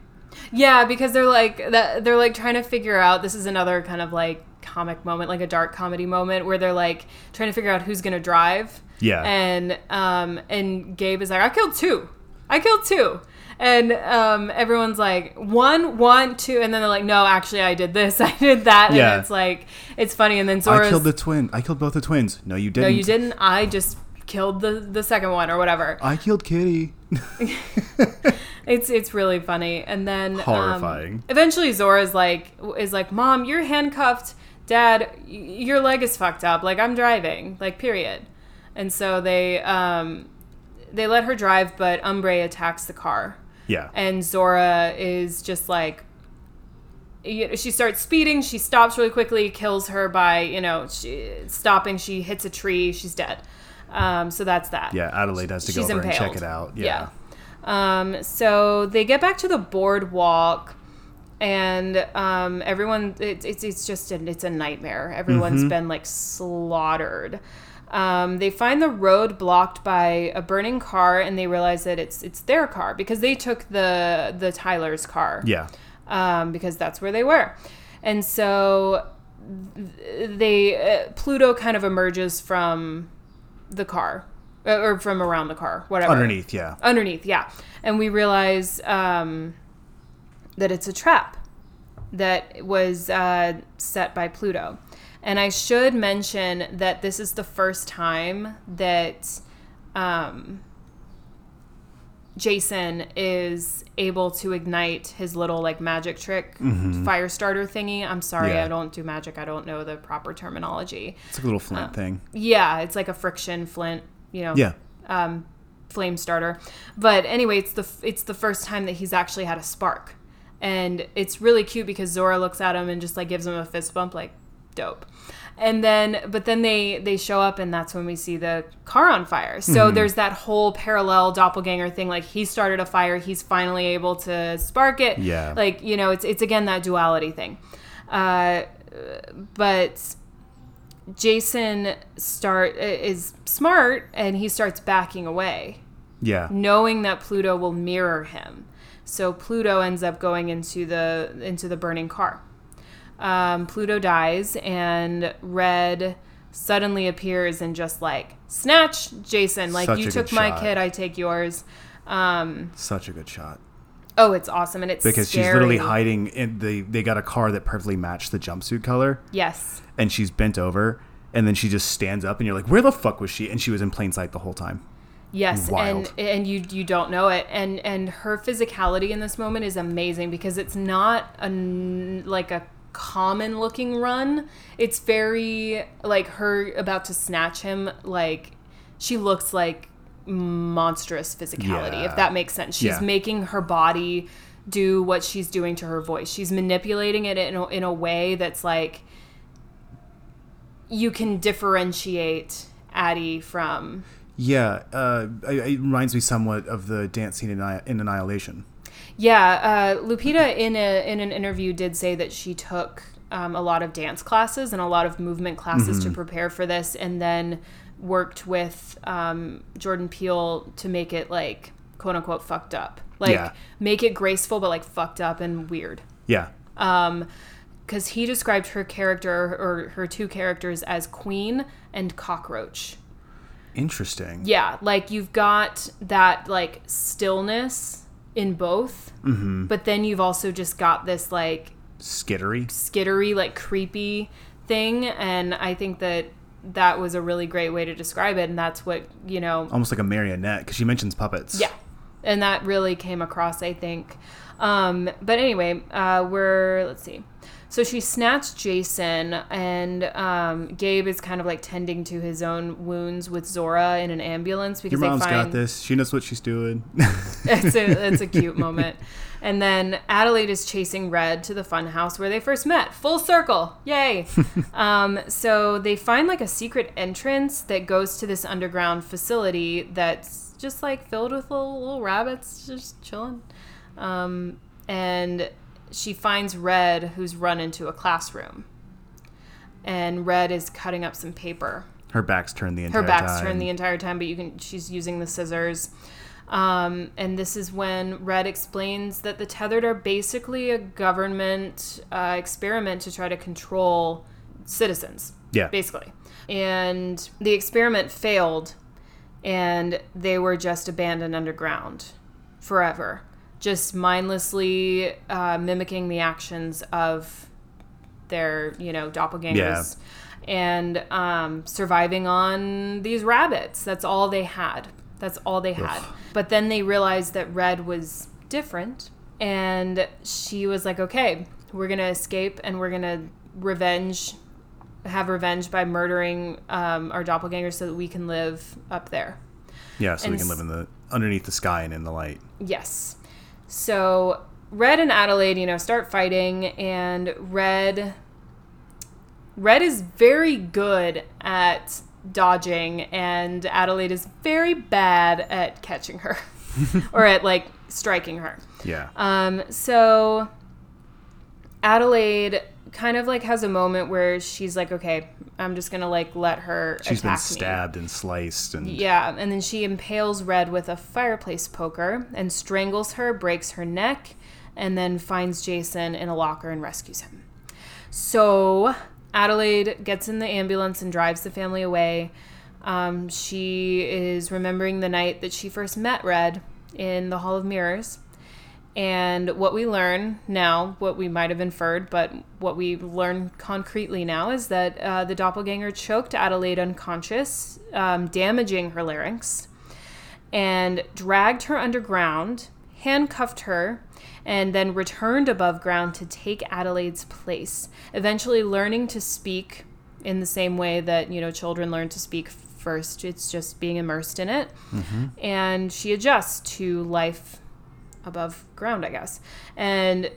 yeah, because they're like that they're like trying to figure out. This is another kind of like comic moment, like a dark comedy moment, where they're like trying to figure out who's gonna drive. Yeah. And um and Gabe is like, I killed two. I killed two. And um, everyone's like one, one, two, and then they're like, "No, actually, I did this, I did that." Yeah. And it's like, it's funny. And then Zora's, I killed the twin. I killed both the twins. No, you didn't. No, you didn't. I just killed the the second one or whatever. I killed Kitty. It's it's really funny. And then um, Horrifying. eventually Zora's like is like, "Mom, you're handcuffed. Dad, your leg is fucked up. Like I'm driving. Like period." And so they um they let her drive, but Umbrae attacks the car. Yeah. And Zora is just like she starts speeding, she stops really quickly, kills her by, you know, she, stopping, she hits a tree, she's dead. Um, so that's that. yeah. Adelaide has to go over and check it out. Yeah. Yeah. Um, so they get back to the boardwalk, and um, everyone it, it's it's just a, it's a nightmare. Everyone's Mm-hmm. been like slaughtered. Um, they find the road blocked by a burning car, and they realize that it's it's their car because they took the the Tyler's car Yeah. um, because that's where they were. And so they uh, Pluto kind of emerges from the car uh, or from around the car, whatever. Underneath. Yeah. Underneath, yeah. And we realize um, that it's a trap that was uh, set by Pluto. And I should mention that this is the first time that um, Jason is able to ignite his little like magic trick fire starter thingy. I'm sorry, Mm-hmm. Yeah. I don't do magic. I don't know the proper terminology. It's like a little flint thing. Yeah, it's like a friction flint, you know, Yeah. um, flame starter. But anyway, it's the it's the first time that he's actually had a spark, and it's really cute because Zora looks at him and just like gives him a fist bump, like dope. And then, but then they they show up, and that's when we see the car on fire. So Mm-hmm. there's that whole parallel doppelganger thing. Like he started a fire, he's finally able to spark it. Yeah. Like you know, it's it's again that duality thing. Uh, but Jason start is smart and he starts backing away, Yeah. knowing that Pluto will mirror him. So Pluto ends up going into the into the burning car. Um, Pluto dies and Red suddenly appears and just like snatch Jason, like Such you took my shot. kid, I take yours. Um, Such a good shot. oh, it's awesome and it's Because she's literally hiding in the they got a car that perfectly matched the jumpsuit color Yes. and she's bent over and then she just stands up and you're like, Where the fuck was she? And she was in plain sight the whole time. Yes, Wild. and and you you don't know it, and and her physicality in this moment is amazing because it's not a like a common looking run. It's very like her about to snatch him. Like she looks like monstrous physicality, Yeah. if that makes sense. She's Yeah. making her body do what she's doing to her voice. She's manipulating it in a, in a way that's like you can differentiate Addie from Yeah, uh, it, it reminds me somewhat of the dance scene in, in Annihilation. Yeah, uh, Lupita in a in an interview did say that she took um, a lot of dance classes and a lot of movement classes Mm-hmm. to prepare for this, and then worked with um, Jordan Peele to make it like quote unquote fucked up, like Yeah. make it graceful but like fucked up and weird. Yeah, Because he described her character or her two characters as Queen and Cockroach. interesting. Yeah, like you've got that like stillness in both, Mm-hmm. but then you've also just got this like Skittery. skittery, like creepy thing, and I think that that was a really great way to describe it, and that's what you know. Almost like a marionette because she mentions puppets. Yeah, and that really came across, I think. Um, but anyway, uh, we're let's see. So she snatched Jason, and um, Gabe is kind of like tending to his own wounds with Zora in an ambulance because Your mom's they find got this. She knows what she's doing. it's a it's a cute moment. And then Adelaide is chasing Red to the funhouse where they first met. Full circle. Yay. um, so they find like a secret entrance that goes to this underground facility that's just like filled with little, little rabbits just chilling. Um, and she finds Red who's run into a classroom. And Red is cutting up some paper Her back's turned the entire time. her back's time. turned the entire time, but you can she's using the scissors. Um, and this is when Red explains that the tethered are basically a government uh, experiment to try to control citizens, Yeah. basically. And the experiment failed, and they were just abandoned underground forever, just mindlessly uh, mimicking the actions of their, you know, doppelgangers. And um, surviving on these rabbits. That's all they had. That's all they had. But then they realized that Red was different. And she was like, okay, we're going to escape and we're going to revenge, have revenge by murdering um, our doppelgangers so that we can live up there. Yeah, so we can live in the underneath the sky and in the light. Yes. So Red and Adelaide, you know, start fighting, and Red. Red is very good at dodging, and Adelaide is very bad at catching her, or at like striking her. Yeah. Um, so Adelaide kind of like has a moment where she's like, okay, I'm just gonna like let her She's been attack me. stabbed and sliced and Yeah, and then she impales Red with a fireplace poker and strangles her, breaks her neck, and then finds Jason in a locker and rescues him. So Adelaide gets in the ambulance and drives the family away. Um, she is remembering the night that she first met Red in the Hall of Mirrors. And what we learn now, what we might have inferred, but what we learn concretely now is that uh, the doppelganger choked Adelaide unconscious, um, damaging her larynx, and dragged her underground, handcuffed her, and then returned above ground to take Adelaide's place, eventually learning to speak in the same way that, you know, children learn to speak first. It's just being immersed in it. And she adjusts to life above ground, I guess. And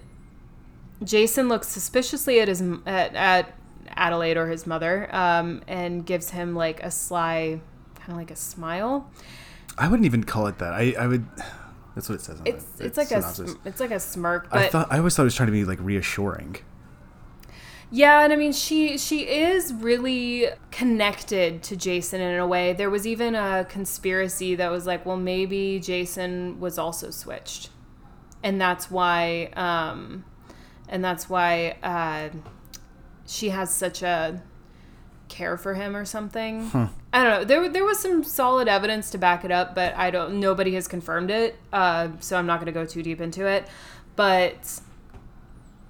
Jason looks suspiciously at his at, at Adelaide or his mother, um, and gives him like a sly, kind of like a smile. I wouldn't even call it that. I, I would. That's what it says on It's the it's like a synopsis. sm- it's like a smirk, I thought I always thought it was trying to be like reassuring. Yeah, and I mean she she is really connected to Jason in a way. There was even a conspiracy that was like, well, maybe Jason was also switched, and that's why, um, and that's why uh, she has such a care for him or something. I don't know. There there was some solid evidence to back it up, but I don't. Nobody has confirmed it, uh, so I'm not going to go too deep into it. But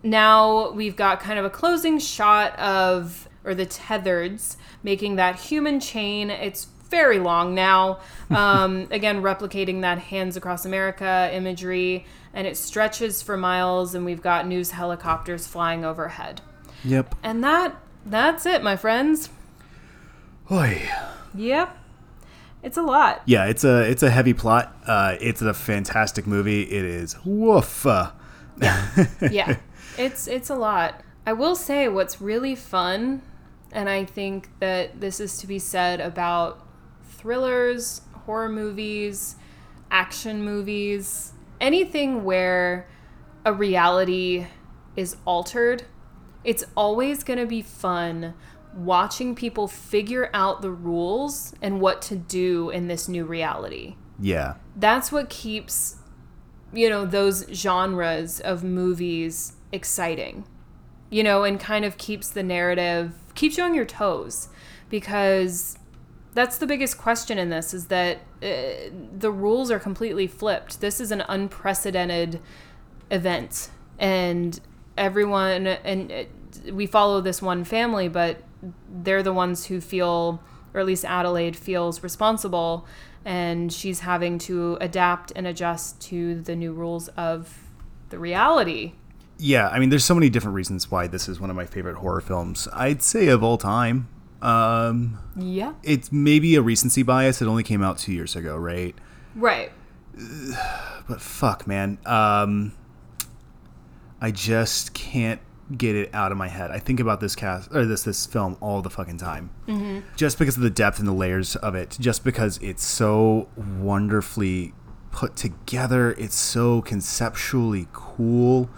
now we've got kind of a closing shot of or the tethereds making that human chain it's very long now um, again replicating that hands across america imagery and it stretches for miles and we've got news helicopters flying overhead Yep. and that that's it my friends Oy. yep it's a lot Yeah, it's a it's a heavy plot. Uh, it's a fantastic movie. It is woof. Uh, yeah it's it's a lot i will say what's really fun and i think that this is to be said about thrillers horror movies action movies anything where a reality is altered it's always going to be fun watching people figure out the rules and what to do in this new reality yeah. that's what keeps you know those genres of movies exciting you know and kind of keeps the narrative keeps you on your toes because that's the biggest question in this is that uh, the rules are completely flipped. This is an unprecedented event and everyone and uh, we follow this one family but they're the ones who feel or at least Adelaide feels responsible and she's having to adapt and adjust to the new rules of the reality Yeah, I mean, there's so many different reasons why this is one of my favorite horror films. I'd say of all time. Um, yeah it's maybe a recency bias. It only came out two years ago, right? right But fuck, man. Um, I just can't get it out of my head. I think about this cast or this this film all the fucking time, mm-hmm. just because of the depth and the layers of it. Just because it's so wonderfully put together. It's so conceptually cool.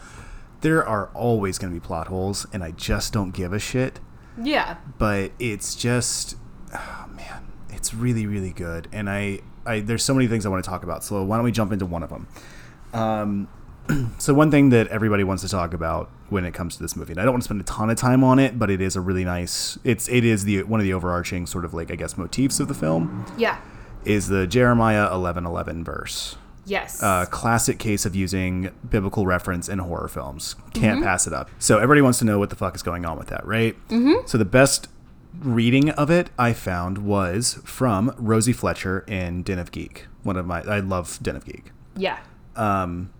There are always going to be plot holes, and I just don't give a shit. yeah But it's just, oh man, it's really really good. And I, I there's so many things I want to talk about. So why don't we jump into one of them? Um, so one thing that everybody wants to talk about when it comes to this movie, and I don't want to spend a ton of time on it, but it is a really nice. It's it is the one of the overarching sort of like I guess motifs of the film yeah is the Jeremiah eleven eleven verse. Yes classic case of using biblical reference in horror films. Can't pass it up. So everybody wants to know what the fuck is going on with that, right? Mm-hmm. So the best reading of it I found was from Rosie Fletcher in Den of Geek. One of my I love Den of Geek. yeah Um.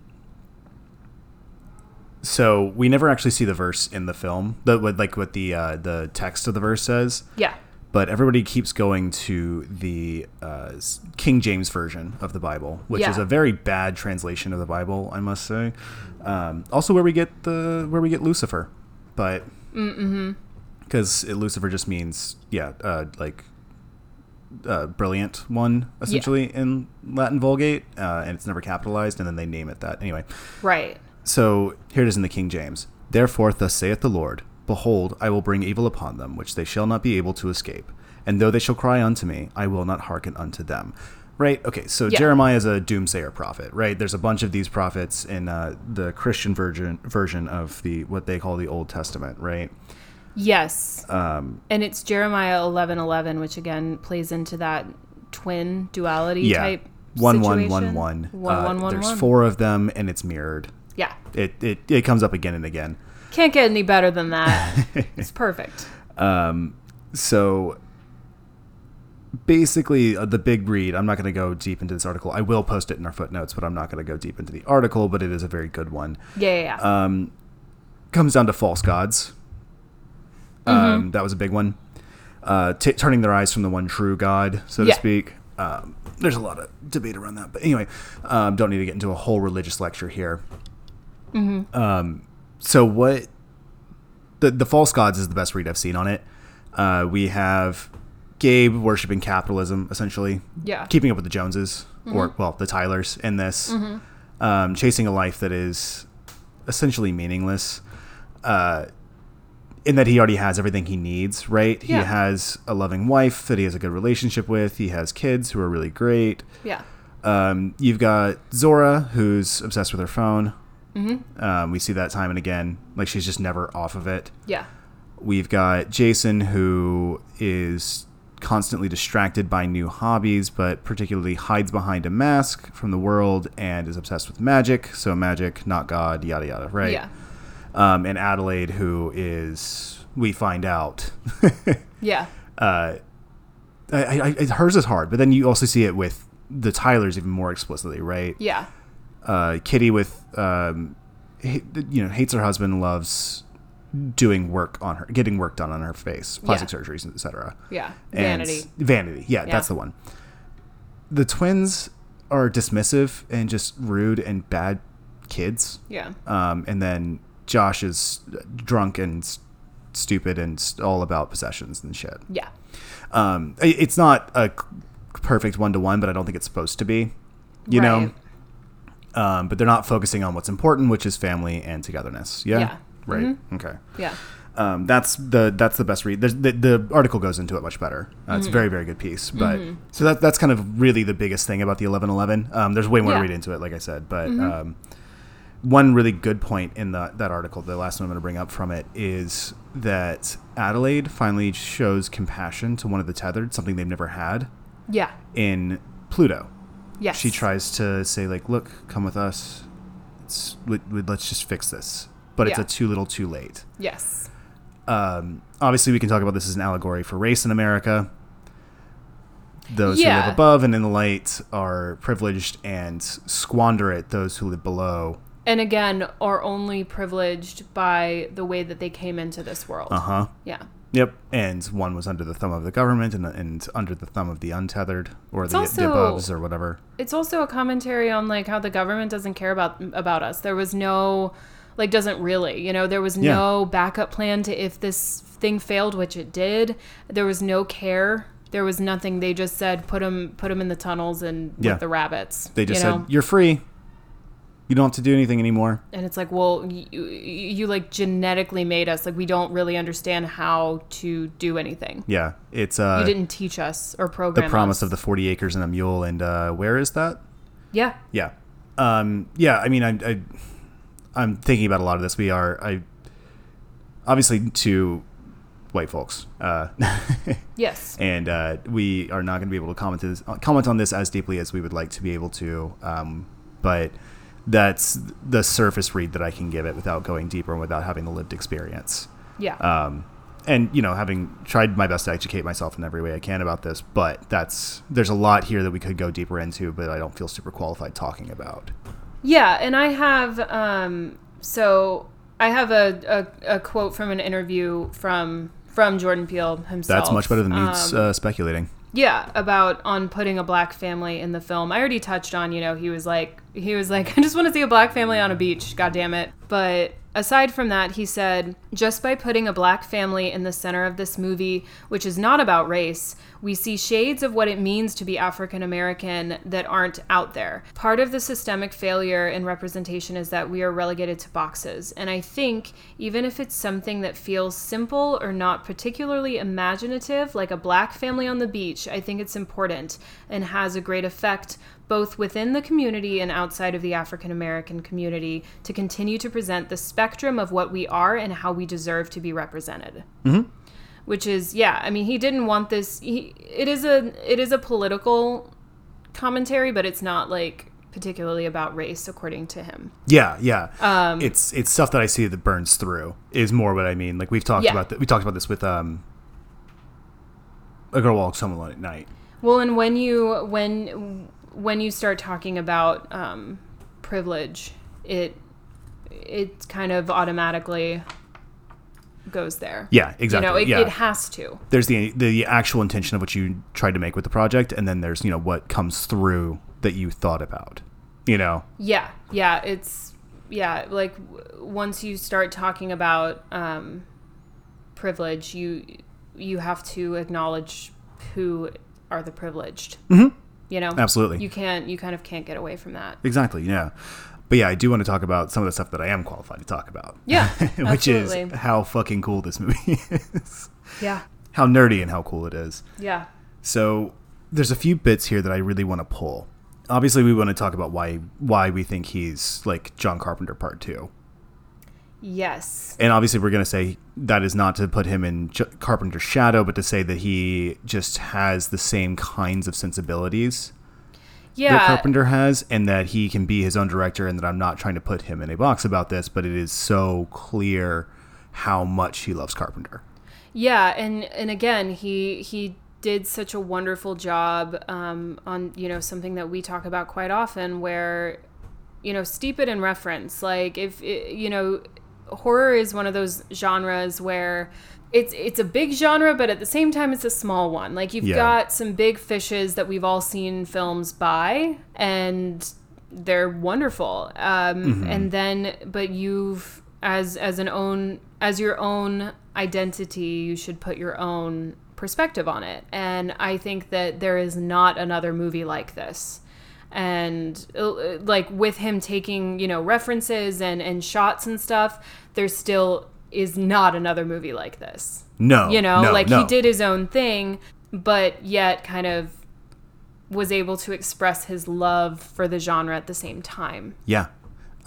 So we never actually see the verse in the film, the like what the uh, the text of the verse says. yeah But everybody keeps going to the uh, King James version of the Bible, which is a very bad translation of the Bible, I must say. Um, also, where we get the where we get Lucifer, but because Lucifer just means yeah, uh, like uh, brilliant one essentially in Latin Vulgate, uh, and it's never capitalized, and then they name it that anyway. right So here it is in the King James. Therefore, thus saith the Lord Behold, I will bring evil upon them, which they shall not be able to escape. And though they shall cry unto me, I will not hearken unto them. Right? Okay, so Yeah. Jeremiah is a doomsayer prophet, right? There's a bunch of these prophets in uh, the Christian version version of the what they call the Old Testament, right? yes Um, and it's jeremiah 11 11 which again plays into that twin duality Yeah. type One one situation. one one. One, Uh, one, one, There's one. four of them, and it's mirrored. Yeah. It it it comes up again and again. Can't get any better than that. it's perfect. Um, so basically, uh, the big read. I'm not going to go deep into this article. I will post it in our footnotes, but I'm not going to go deep into the article. But it is a very good one. Yeah, yeah, yeah. Um, comes down to false gods. Um, that was a big one. Uh, t- turning their eyes from the one true God, so Yeah. to speak. Um, there's a lot of debate around that, but anyway, um, don't need to get into a whole religious lecture here. Um, so what? The the false gods is the best read I've seen on it. Uh, we have Gabe worshiping capitalism, essentially yeah. keeping up with the Joneses, or well, the Tylers in this, um, chasing a life that is essentially meaningless, uh, in that he already has everything he needs. Right? He has a loving wife that he has a good relationship with. He has kids who are really great. yeah. Um, you've got Zora, who's obsessed with her phone. Um, we see that time and again. Like she's just never off of it. Yeah. We've got Jason, who is constantly distracted by new hobbies, but particularly hides behind a mask from the world and is obsessed with magic. So, magic, not God, yada yada, right? Yeah. Um, and Adelaide, who is, we find out, Yeah. uh, I, I, I, hers is hard, but then you also see it with the Tylers even more explicitly, right? Yeah. Uh, Kitty with um, you know hates her husband, loves doing work on her, getting work done on her face, plastic Yeah. surgeries, etc. Yeah. And- Vanity. vanity. Yeah, Yeah. that's the one. The twins are dismissive and just rude and bad kids. Yeah. Um, and then Josh is drunk and stupid and all about possessions and shit. Yeah. Um, it's not a perfect one to one, but I don't think it's supposed to be. You know, Right. Um, but they're not focusing on what's important, which is family and togetherness. Yeah, Yeah. right. Okay, Yeah. um, that's the that's the best read. There's, the the article goes into it much better. Uh, Mm-hmm. It's a very very good piece. But so that that's kind of really the biggest thing about the eleven eleven. Um, there's way more Yeah. Mm-hmm. to read into it, like I said. But um, one really good point in the, that article, the last one I'm going to bring up from it, is that Adelaide finally shows compassion to one of the tethered, something they've never had Yeah. in Pluto Yes. she tries to say like look come with us it's, we, we, let's just fix this but it's a too little too late Yes. um, obviously we can talk about this as an allegory for race in america those who live above and in the light are privileged and squander it those who live below And again, are only privileged by the way that they came into this world. uh-huh Yeah. Yep and one was under the thumb of the government and, and under the thumb of the untethered or the, also- the aboves or whatever It's also a commentary on like how the government doesn't care about about us. There was no like doesn't really, you know, there was Yeah. no backup plan to if this thing failed, which it did. There was no care. There was nothing. They just said put them put them in the tunnels and Yeah. with the rabbits. they just you said know? you're free you don't have to do anything anymore and it's like, well, you, you like genetically made us. Like we don't really understand how to do anything. yeah it's uh you didn't teach us or program. the promise us. of the 40 acres and a mule and uh, where is that yeah yeah um, yeah i mean I, I i'm thinking about a lot of this we are i obviously to white folks uh, yes and uh, we are not going to be able to comment this, comment on this as deeply as we would like to be able to um, but that's the surface read that i can give it without going deeper and without having the lived experience. Yeah. Um, and you know having tried my best to educate myself in every way i can about this but that's there's a lot here that we could go deeper into but i don't feel super qualified talking about. Yeah, and I have um so I have a, a, a quote from an interview from from Jordan Peele himself. that's much better than me Um, uh, speculating yeah, about on putting a black family in the film. I already touched on, you know, he was like he was like I just want to see a black family on a beach, god damn it. But aside from that, he said, just by putting a black family in the center of this movie, which is not about race, we see shades of what it means to be African American that aren't out there. Part of the systemic failure in representation is that we are relegated to boxes. And I think even if it's something that feels simple or not particularly imaginative, like a black family on the beach, I think it's important and has a great effect both within the community and outside of the African American community to continue to present the spectrum of what we are and how we deserve to be represented. Mm-hmm. Which is, yeah, I mean, he didn't want this. He, it is a, it is a political commentary, but it's not like particularly about race, according to him. Yeah, yeah. Um, it's it's stuff that I see that burns through is more what I mean. Like we've talked Yeah. about th- we talked about this with um a girl walks home alone at night. Well, and when you when when you start talking about um, privilege, it it kind of automatically goes there. Yeah, exactly. You know, it, yeah. it has to. there's the the actual intention of what you tried to make with the project, and then there's you know what comes through that you thought about. You know, Yeah, yeah, it's yeah. Like w- once you start talking about um, privilege, you you have to acknowledge who are the privileged. Mm-hmm. You know, absolutely, you can't. You kind of can't get away from that. exactly, yeah. But yeah, I do want to talk about some of the stuff that I am qualified to talk about. Yeah, which absolutely. is how fucking cool this movie is, Yeah, how nerdy and how cool it is. yeah. So there's a few bits here that I really want to pull. Obviously, we want to talk about why why we think he's like John Carpenter Part Two, Yes. and obviously we're going to say that is not to put him in J- Carpenter's shadow, but to say that he just has the same kinds of sensibilities yeah. that Carpenter has, and that he can be his own director, and that I'm not trying to put him in a box about this, but it is so clear how much he loves Carpenter. Yeah, and and again, he he did such a wonderful job um, on you know something that we talk about quite often, where you know steep it in reference. Like if it, you know, horror is one of those genres where it's it's a big genre, but at the same time, it's a small one. Like you've Yeah. got some big fishes that we've all seen films by, and they're wonderful. Um, And then, but you've as as an own as your own identity, you should put your own perspective on it. And I think that there is not another movie like this. And uh, like with him taking, you know, references and and shots and stuff, there still is not another movie like this. No, You know, no, like no. he did his own thing, but yet kind of was able to express his love for the genre at the same time. Yeah.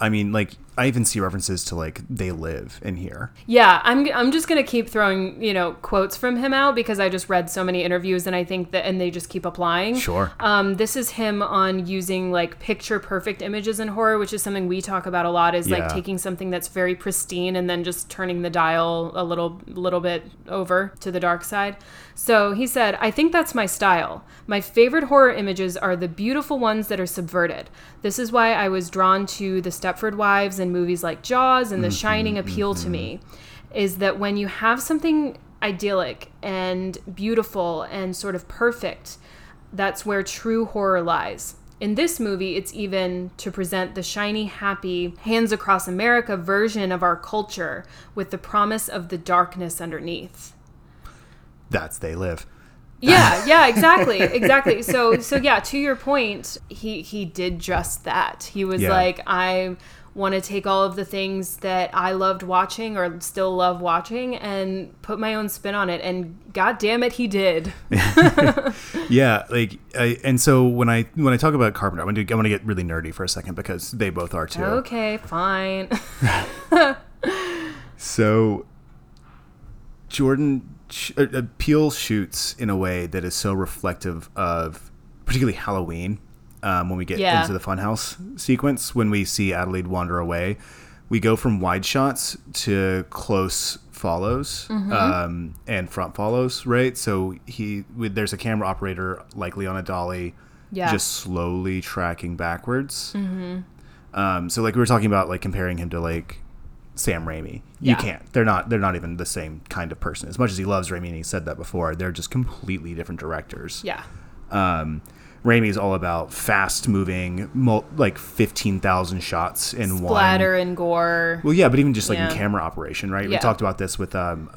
I mean, like, I even see references to, like, They Live in here. Yeah, I'm I'm just gonna keep throwing you know quotes from him out because I just read so many interviews and I think that and they just keep applying. Sure. Um, this is him on using like picture perfect images in horror, which is something we talk about a lot. Is Yeah. like taking something that's very pristine and then just turning the dial a little little bit over to the dark side. So he said, "I think that's my style. My favorite horror images are the beautiful ones that are subverted. This is why I was drawn to the Stepford Wives and movies like Jaws and The mm-hmm, Shining mm-hmm, appeal to me." Mm-hmm. Is that when you have something idyllic and beautiful and sort of perfect, that's where true horror lies. In this movie, it's even to present the shiny, happy, hands across America version of our culture with the promise of the darkness underneath. That's They Live. Yeah, yeah, exactly, exactly. So, so yeah, to your point, he he did just that. He was Yeah. like, I want to take all of the things that I loved watching or still love watching and put my own spin on it. And god damn it, he did. Yeah, like, I, and so when I when I talk about Carpenter, I want to I want to get really nerdy for a second because they both are too. Okay, fine. So Jordan uh, uh, Peele shoots in a way that is so reflective of particularly Halloween. Um, when we get Yeah. into the funhouse sequence, when we see Adelaide wander away, we go from wide shots to close follows Mm-hmm. um, and front follows. Right, so he with, there's a camera operator likely on a dolly, Yeah. just slowly tracking backwards. Mm-hmm. Um, so like we were talking about, like comparing him to like Sam Raimi. You Yeah. can't. They're not. They're not even the same kind of person. As much as he loves Raimi, and he said that before, they're just completely different directors. yeah. Um, Raimi is all about fast moving, mul- like fifteen thousand shots in one. Splatter and gore. Well, yeah, but even just like Yeah. in camera operation, right? We talked about this with um,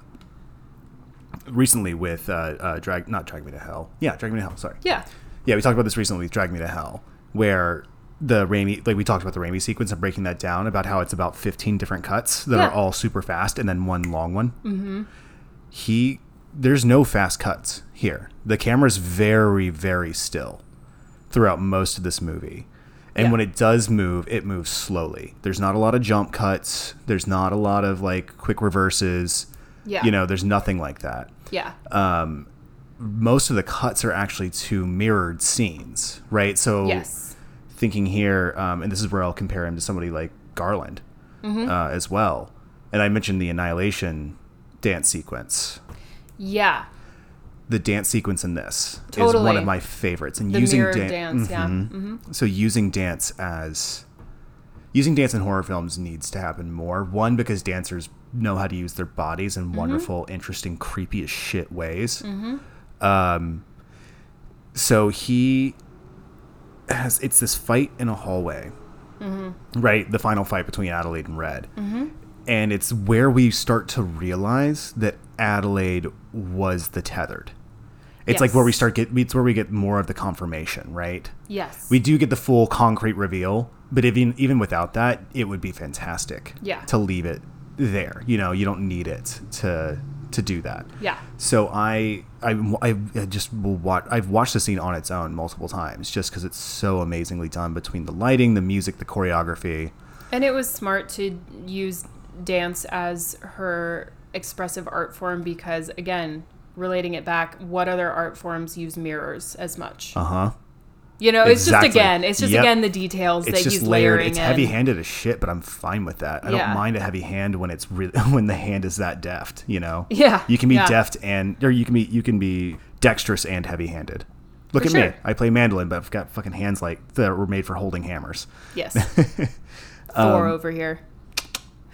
recently with uh, uh, drag, not drag me to hell. Yeah, drag me to hell. Sorry. Yeah. Yeah, we talked about this recently with Drag Me to Hell, where the Raimi, like we talked about the Raimi sequence and breaking that down about how it's about 15 different cuts that Yeah. are all super fast and then one long one. Mm-hmm. He, there's no fast cuts here. The camera's very, very still throughout most of this movie. And Yeah. when it does move, it moves slowly. There's not a lot of jump cuts. There's not a lot of like quick reverses. Yeah. You know, there's nothing like that Yeah. Um, most of the cuts are actually to mirrored scenes, right? So Yes. Thinking here, um, and this is where I'll compare him to somebody like Garland uh, as well. And I mentioned the Annihilation dance sequence. Yeah. The dance sequence in this is one of my favorites. And The using dan- dance. Yeah. Mhm. hmm So using dance as using dance in horror films needs to happen more. One because dancers know how to use their bodies in wonderful, interesting, creepy as shit ways. Um, so he has it's this fight in a hallway, mm-hmm. right? The final fight between Adelaide and Red, mm-hmm. and it's where we start to realize that Adelaide was the tethered. It's like where we start get. It's where we get more of the confirmation, right? Yes. We do get the full concrete reveal, but even even without that, it would be fantastic. Yeah. To leave it there, you know, you don't need it to to do that. yeah. So I I, I I just will watch. I've watched the scene on its own multiple times, just because it's so amazingly done between the lighting, the music, the choreography. And it was smart to use dance as her expressive art form because, again, relating it back, what other art forms use mirrors as much? Uh huh. You know, it's exactly. just again, it's just Yep. again the details It's that just he's layered. layering It's in. heavy-handed as shit, but I'm fine with that. I Yeah. don't mind a heavy hand when it's really when the hand is that deft. You know. Yeah, You can be yeah. deft and or you can be you can be dexterous and heavy-handed. Look For at me. I play mandolin, but I've got fucking hands like that were made for holding hammers. Yes. Um, Thor over here.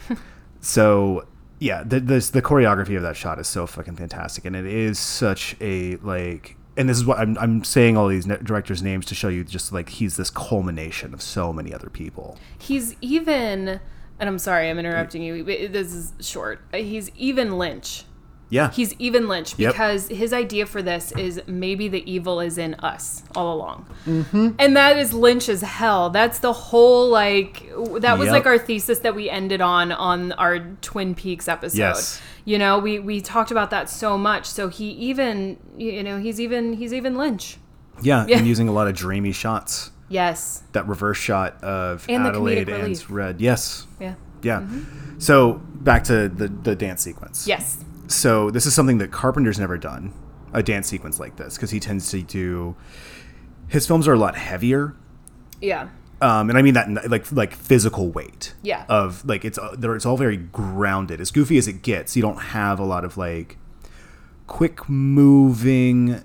So yeah, the, the the choreography of that shot is so fucking fantastic, and it is such a like. And this is what I'm, I'm saying all these directors' names to show you just like he's this culmination of so many other people. He's even, and I'm sorry, I'm interrupting you. but This is short. He's even Lynch. Yeah. He's even Lynch Yep. because his idea for this is maybe the evil is in us all along. Mm-hmm. And that is Lynch as hell. That's the whole, like, that was Yep. like our thesis that we ended on on our Twin Peaks episode. Yes. You know, we, we talked about that so much. So he even, you know, he's even, he's even Lynch. yeah, Yeah. and using a lot of dreamy shots. Yes. That reverse shot of And Adelaide and. Red. Yes. Yeah. Yeah. Mm-hmm. So back to the the dance sequence. Yes. So this is something that Carpenter's never done, a dance sequence like this, because he tends to do. His films are a lot heavier, Yeah. Um, and I mean that in, like like physical weight. Yeah. Of like it's uh, there, it's all very grounded. As goofy as it gets, you don't have a lot of like quick moving,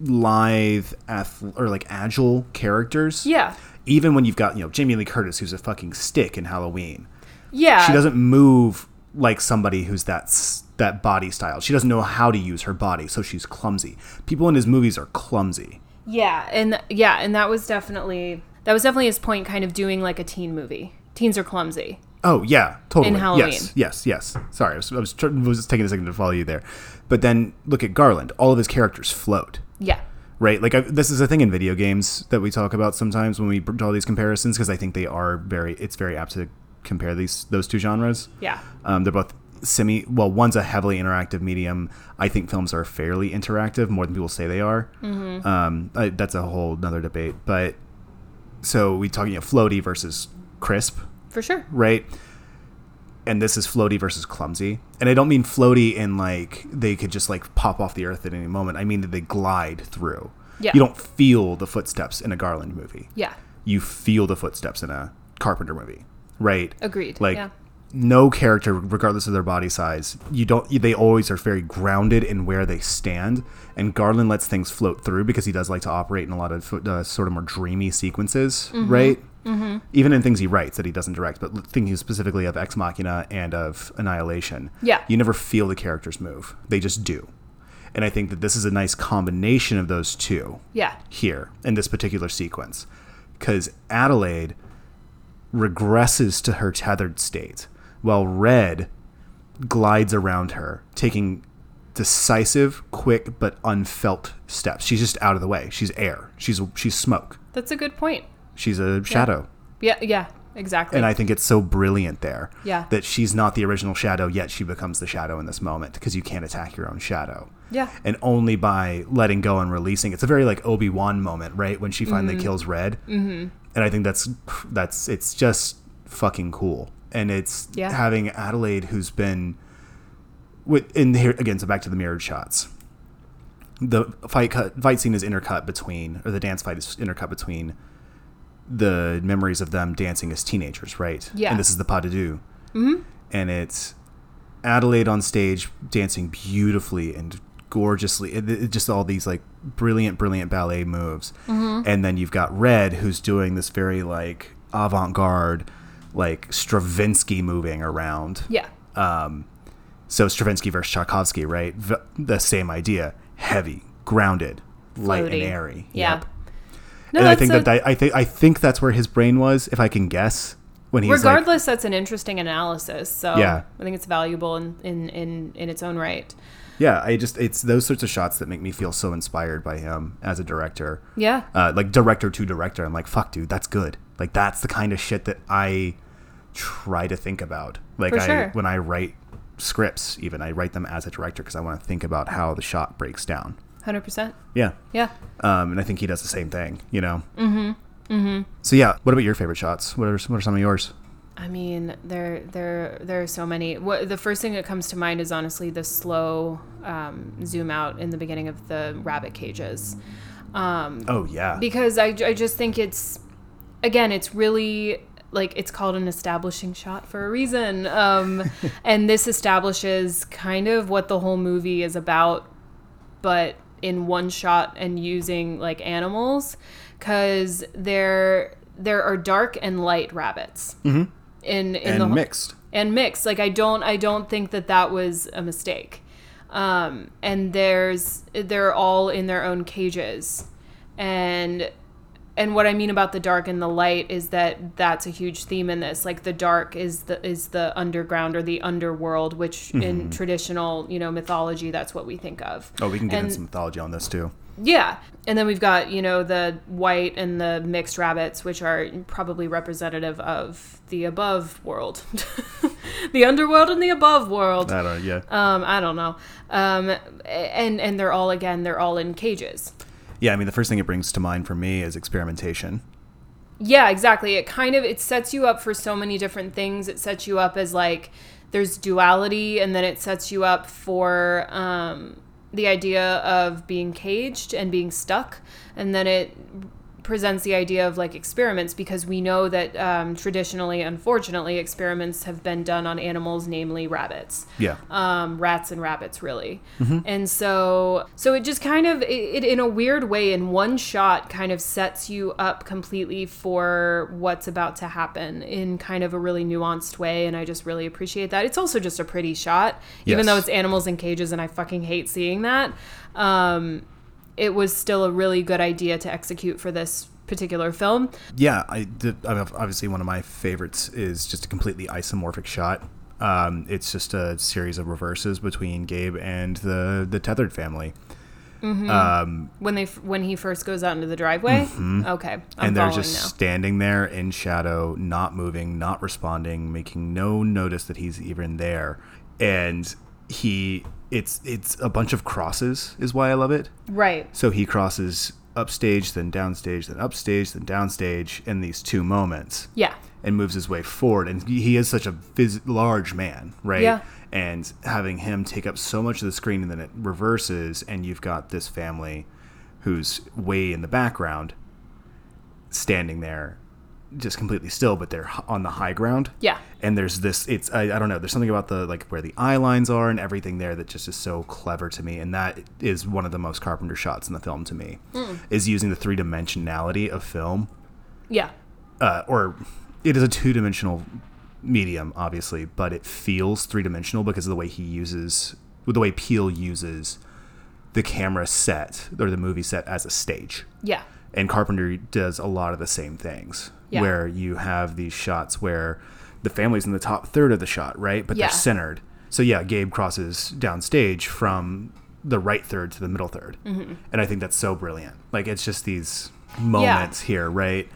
lithe, ath- or like agile characters. Yeah. Even when you've got you know Jamie Lee Curtis, who's a fucking stick in Halloween Yeah. she doesn't move like somebody who's that that body style. She doesn't know how to use her body, so she's clumsy. People in his movies are clumsy. Yeah, and yeah, and that was definitely that was definitely his point, kind of doing like a teen movie. Teens are clumsy. Oh yeah, totally. In Halloween. Yes, yes, yes. Sorry, I was I was, tr- was taking a second to follow you there, but then look at Garland. All of his characters float. Yeah, Right, like I, this is a thing in video games that we talk about sometimes when we draw these comparisons because I think they are very. It's very apt to compare these those two genres. yeah, Um, they're both semi. Well, one's a heavily interactive medium. I think films are fairly interactive, more than people say they are. Mm-hmm. Um, I, that's a whole another debate. But so we talking know, floaty versus crisp, for sure. right? And this is floaty versus clumsy. And I don't mean floaty in like they could just like pop off the earth at any moment. I mean that they glide through. Yeah. You don't feel the footsteps in a Garland movie. Yeah, You feel the footsteps in a Carpenter movie, right? agreed. like yeah, no character regardless of their body size you don't they always are very grounded in where they stand. And garland lets things float through because he does like to operate in a lot of uh, sort of more dreamy sequences right? Mm-hmm. even in things he writes that he doesn't direct but thinking specifically of ex machina and of annihilation. Yeah. you never feel the characters move. They just do. And i think that this is a nice combination of those two yeah, here in this particular sequence. Because Adelaide regresses to her tethered state while Red glides around her, taking decisive, quick, but unfelt steps. She's just out of the way. She's air. She's she's smoke. that's a good point. She's a shadow. Yeah, yeah, exactly. And I think it's so brilliant there Yeah. that she's not the original shadow, yet she becomes the shadow in this moment because you can't attack your own shadow. yeah, And only by letting go and releasing, it's a very like Obi Wan moment, right? When she finally kills Red, mm-hmm. and I think that's that's it's just fucking cool, and it's Yeah. having Adelaide who's been with in here again. So back to the mirrored shots. the fight cut fight scene is intercut between or the dance fight is intercut between the memories of them dancing as teenagers, right? Yeah. And this is the pas de deux. Mm-hmm. And it's Adelaide on stage dancing beautifully and gorgeously. It, it- just all these like brilliant, brilliant ballet moves. Mm-hmm. And then you've got Red who's doing this very like avant garde, like Stravinsky moving around. Yeah. Um, so Stravinsky versus Tchaikovsky, right? V- the same idea: heavy, grounded, light and airy. Yeah. Yep. No, and I think a- that, I think I think that's where his brain was, if I can guess, when he's like, regardless that's an interesting analysis so Yeah. i think it's valuable in, in, in, in its own right yeah, I just it's those sorts of shots that make me feel so inspired by him as a director. yeah Uh, like director to director, I'm like, fuck, dude, that's good. Like that's the kind of shit that I try to think about. Like For I sure. when I write scripts, even I write them as a director because I want to think about how the shot breaks down. 100% Yeah. yeah Um, and I think he does the same thing, you know? Mm-hmm. Mm-hmm. So yeah, what about your favorite shots? What are, what are some of yours? I mean, there, there, there are so many. What the first thing that comes to mind is honestly the slow um, zoom out in the beginning of the rabbit cages, um, Oh yeah. because I, I just think it's, again, it's really like it's called an establishing shot for a reason, um, and this establishes kind of what the whole movie is about, but in one shot and using like animals, because there, there are dark and light rabbits. Mm-hmm. In, in and the whole- mixed. and mixed. Like I don't I don't think that that was a mistake. Um, and there's they're all in their own cages, and and what I mean about the dark and the light is that that's a huge theme in this. Like the dark is the is the underground or the underworld, which in traditional you know mythology that's what we think of. Oh, we can get and- into some mythology on this too. Yeah. And then we've got, you know, the white and the mixed rabbits, which are probably representative of the above world. the underworld and the above world. I don't. Yeah. Um, I don't know. Um, and and they're all again, they're all in cages. Yeah. I mean, the first thing it brings to mind for me is experimentation. Yeah, exactly. It kind of it sets you up for so many different things. It sets you up as like there's duality, and then it sets you up for um, the idea of being caged and being stuck, and then it presents the idea of like experiments because we know that um, traditionally, unfortunately, experiments have been done on animals, namely rabbits. Yeah. um, rats and rabbits really. And so so it just kind of it, it in a weird way in one shot kind of sets you up completely for what's about to happen in kind of a really nuanced way and i just really appreciate that. It's also just a pretty shot even though it's animals in cages and i fucking hate seeing that. Um, it was still a really good idea to execute for this particular film Yeah, I. I mean, obviously, one of my favorites is just a completely isomorphic shot. Um, it's just a series of reverses between Gabe and the the tethered family, um, when they when he first goes out into the driveway okay I'm Mm-hmm. and they're just now. standing there in shadow, not moving, not responding, making no notice that he's even there. And he, it's it's a bunch of crosses, is why I love it. right So he crosses upstage, then downstage, then upstage, then downstage in these two moments. yeah and moves his way forward. And he is such a phys- large man, right? Yeah. And having him take up so much of the screen and then it reverses, and you've got this family who's way in the background standing there just completely still, but they're on the high ground. Yeah. And there's this, it's, I, I don't know, there's something about the, like, where the eye lines are and everything there that just is so clever to me. And that is one of the most Carpenter shots in the film to me, is using the three dimensionality of film yeah uh, or it is a two dimensional medium, obviously, but it feels three dimensional because of the way he uses, with the way Peele uses the camera set or the movie set as a stage. yeah And Carpenter does a lot of the same things, Yeah. where you have these shots where the family's in the top third of the shot, right? But Yeah. they're centered. So yeah, Gabe crosses downstage from the right third to the middle 3rd Mm-hmm. and I think that's so brilliant. Like it's just these moments here, right?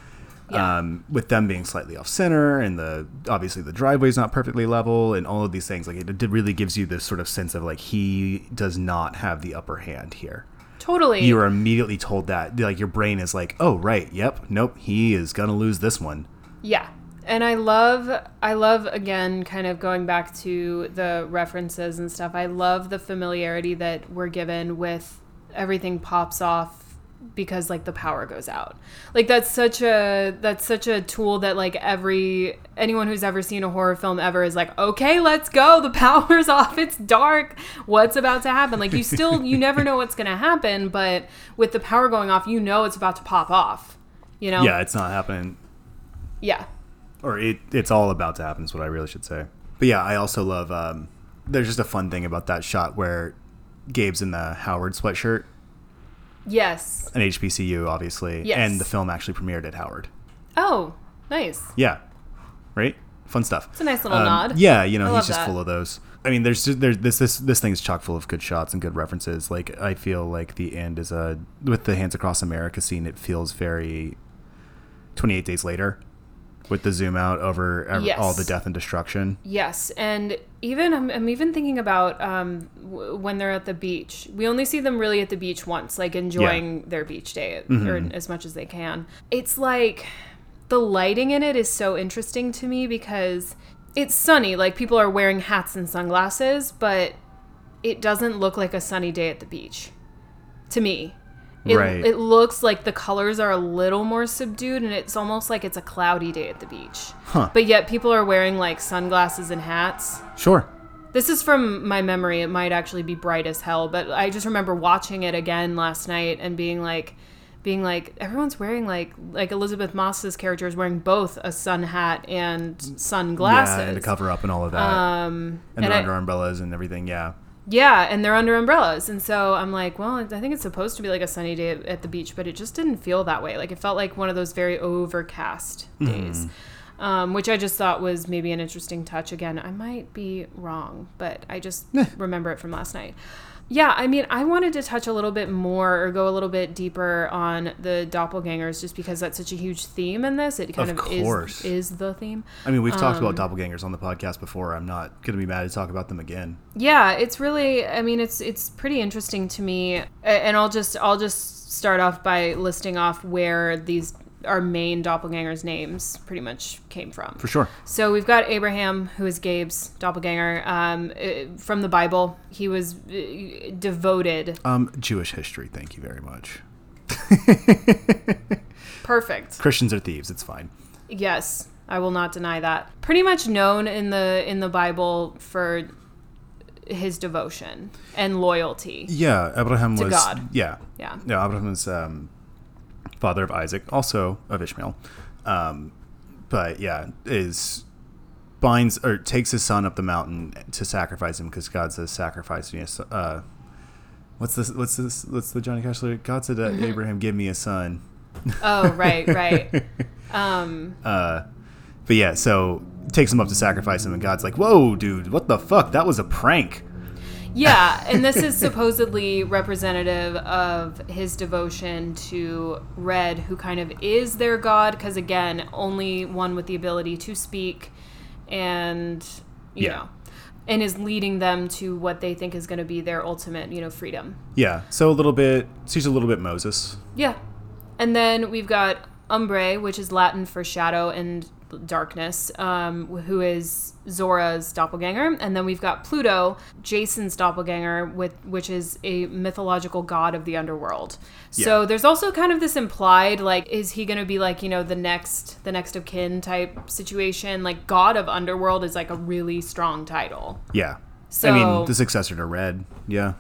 Yeah. Um, with them being slightly off center, and the obviously the driveway's not perfectly level, and all of these things. Like it, it really gives you this sort of sense of like he does not have the upper hand here Totally. you are immediately told that like your brain is like oh right yep nope he is gonna lose this one yeah. And I love I love again kind of going back to the references and stuff. I love the familiarity that we're given with everything pops off because like the power goes out. Like that's such a that's such a tool that like every anyone who's ever seen a horror film ever is like, "Okay, let's go. The power's off. It's dark. What's about to happen?" Like you still you never know what's going to happen, but with the power going off, you know it's about to pop off. You know? Yeah, it's not happening Yeah. or it it's all about to happen is what I really should say. But yeah, I also love um there's just a fun thing about that shot where Gabe's in the Howard sweatshirt, Yes. an HBCU obviously, Yes. and the film actually premiered at Howard. Oh, nice. Yeah. Right? Fun stuff. It's a nice little Um, nod. Yeah, you know, he's just that. full of those. I mean, there's just, there's this this this thing's chock full of good shots and good references. Like I feel like the end is a with the Hands Across America scene. It feels very 28 Days Later, with the zoom out over ev- Yes. all the death and destruction. Yes, and even I'm, I'm even thinking about um, w- when they're at the beach. We only see them really at the beach once, like enjoying their beach day or as much as they can. It's like the lighting in it is so interesting to me because it's sunny, like people are wearing hats and sunglasses, but it doesn't look like a sunny day at the beach to me. It, Right. it looks like the colors are a little more subdued and it's almost like it's a cloudy day at the beach. Huh. But yet people are wearing like sunglasses and hats. Sure. This is from my memory. It might actually be bright as hell, but I just remember watching it again last night and being like being like everyone's wearing like like Elisabeth Moss's character is wearing both a sun hat and sunglasses. Yeah, and to cover up and all of that, um and, and they're I- under umbrellas and everything. Yeah. Yeah, and they're under umbrellas. And so I'm like, well, I think it's supposed to be like a sunny day at- the beach, but it just didn't feel that way. Like it felt like one of those very overcast days, um, which I just thought was maybe an interesting touch. Again, I might be wrong, but I just remember it from last night. Yeah, I mean, I wanted to touch a little bit more or go a little bit deeper on the doppelgangers just because that's such a huge theme in this. It kind Of of, is is the theme. I mean, we've talked Um, about doppelgangers on the podcast before. I'm not gonna be mad to talk about them again. Yeah, it's really I mean it's it's pretty interesting to me and I'll just I'll just start off by listing off where these our main doppelgangers names pretty much came from. For sure. So we've got Abraham, who is Gabe's doppelganger um, uh, from the Bible. He was uh, devoted. Um, Jewish history. Thank you very much. Perfect. Christians are thieves. It's fine. Yes, I will not deny that. Pretty much known in the in the Bible for his devotion and loyalty. Yeah, Abraham To was. God. Yeah, Yeah. yeah. Abraham was um, father of Isaac, also of Ishmael. Um, but yeah, is binds or takes his son up the mountain to sacrifice him because God says sacrifice me. a Uh, what's this? What's this? What's the Johnny Cash lyric? God said, Mm-hmm. "Abraham, give me a son." Oh, right, right. Um Uh, but yeah, so takes him up to sacrifice him, and God's like, "Whoa, dude, what the fuck? That was a prank." Yeah, and this is supposedly representative of his devotion to Red, who kind of is their god, because again, only one with the ability to speak and, you Yeah. know, and is leading them to what they think is going to be their ultimate, you know, freedom. Yeah, so a little bit. She's a little bit Moses. Yeah. And then we've got Umbrae, which is Latin for shadow and darkness, um, who is Zora's doppelganger. And then we've got Pluto, Jason's doppelganger, with which is a mythological god of the underworld. So Yeah. there's also kind of this implied, like, is he going to be like, you know, the next, the next of kin type situation? Like, god of underworld is like a really strong title. Yeah. So I mean, the successor to Red. Yeah.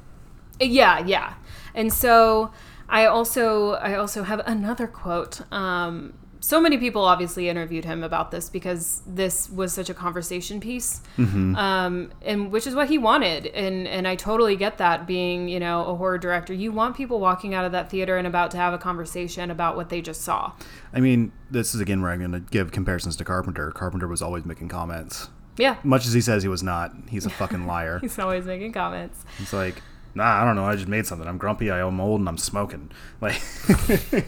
Yeah, yeah. And so I also I also have another quote. Um, so many people obviously interviewed him about this because this was such a conversation piece, um, and which is what he wanted. And and I totally get that. Being you know a horror director, you want people walking out of that theater and about to have a conversation about what they just saw. I mean, this is again where I'm going to give comparisons to Carpenter. Carpenter was always making comments. Yeah, Much as he says he was not, he's a fucking liar. he's always making comments. He's like, nah, I don't know. I just made something. I'm grumpy. I'm old and I'm smoking. Like,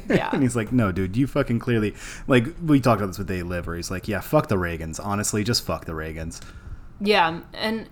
Yeah. and he's like, no, dude, you fucking clearly, like, we talked about this with They Live, where he's like, yeah, fuck the Reagans. Honestly, just fuck the Reagans. Yeah, and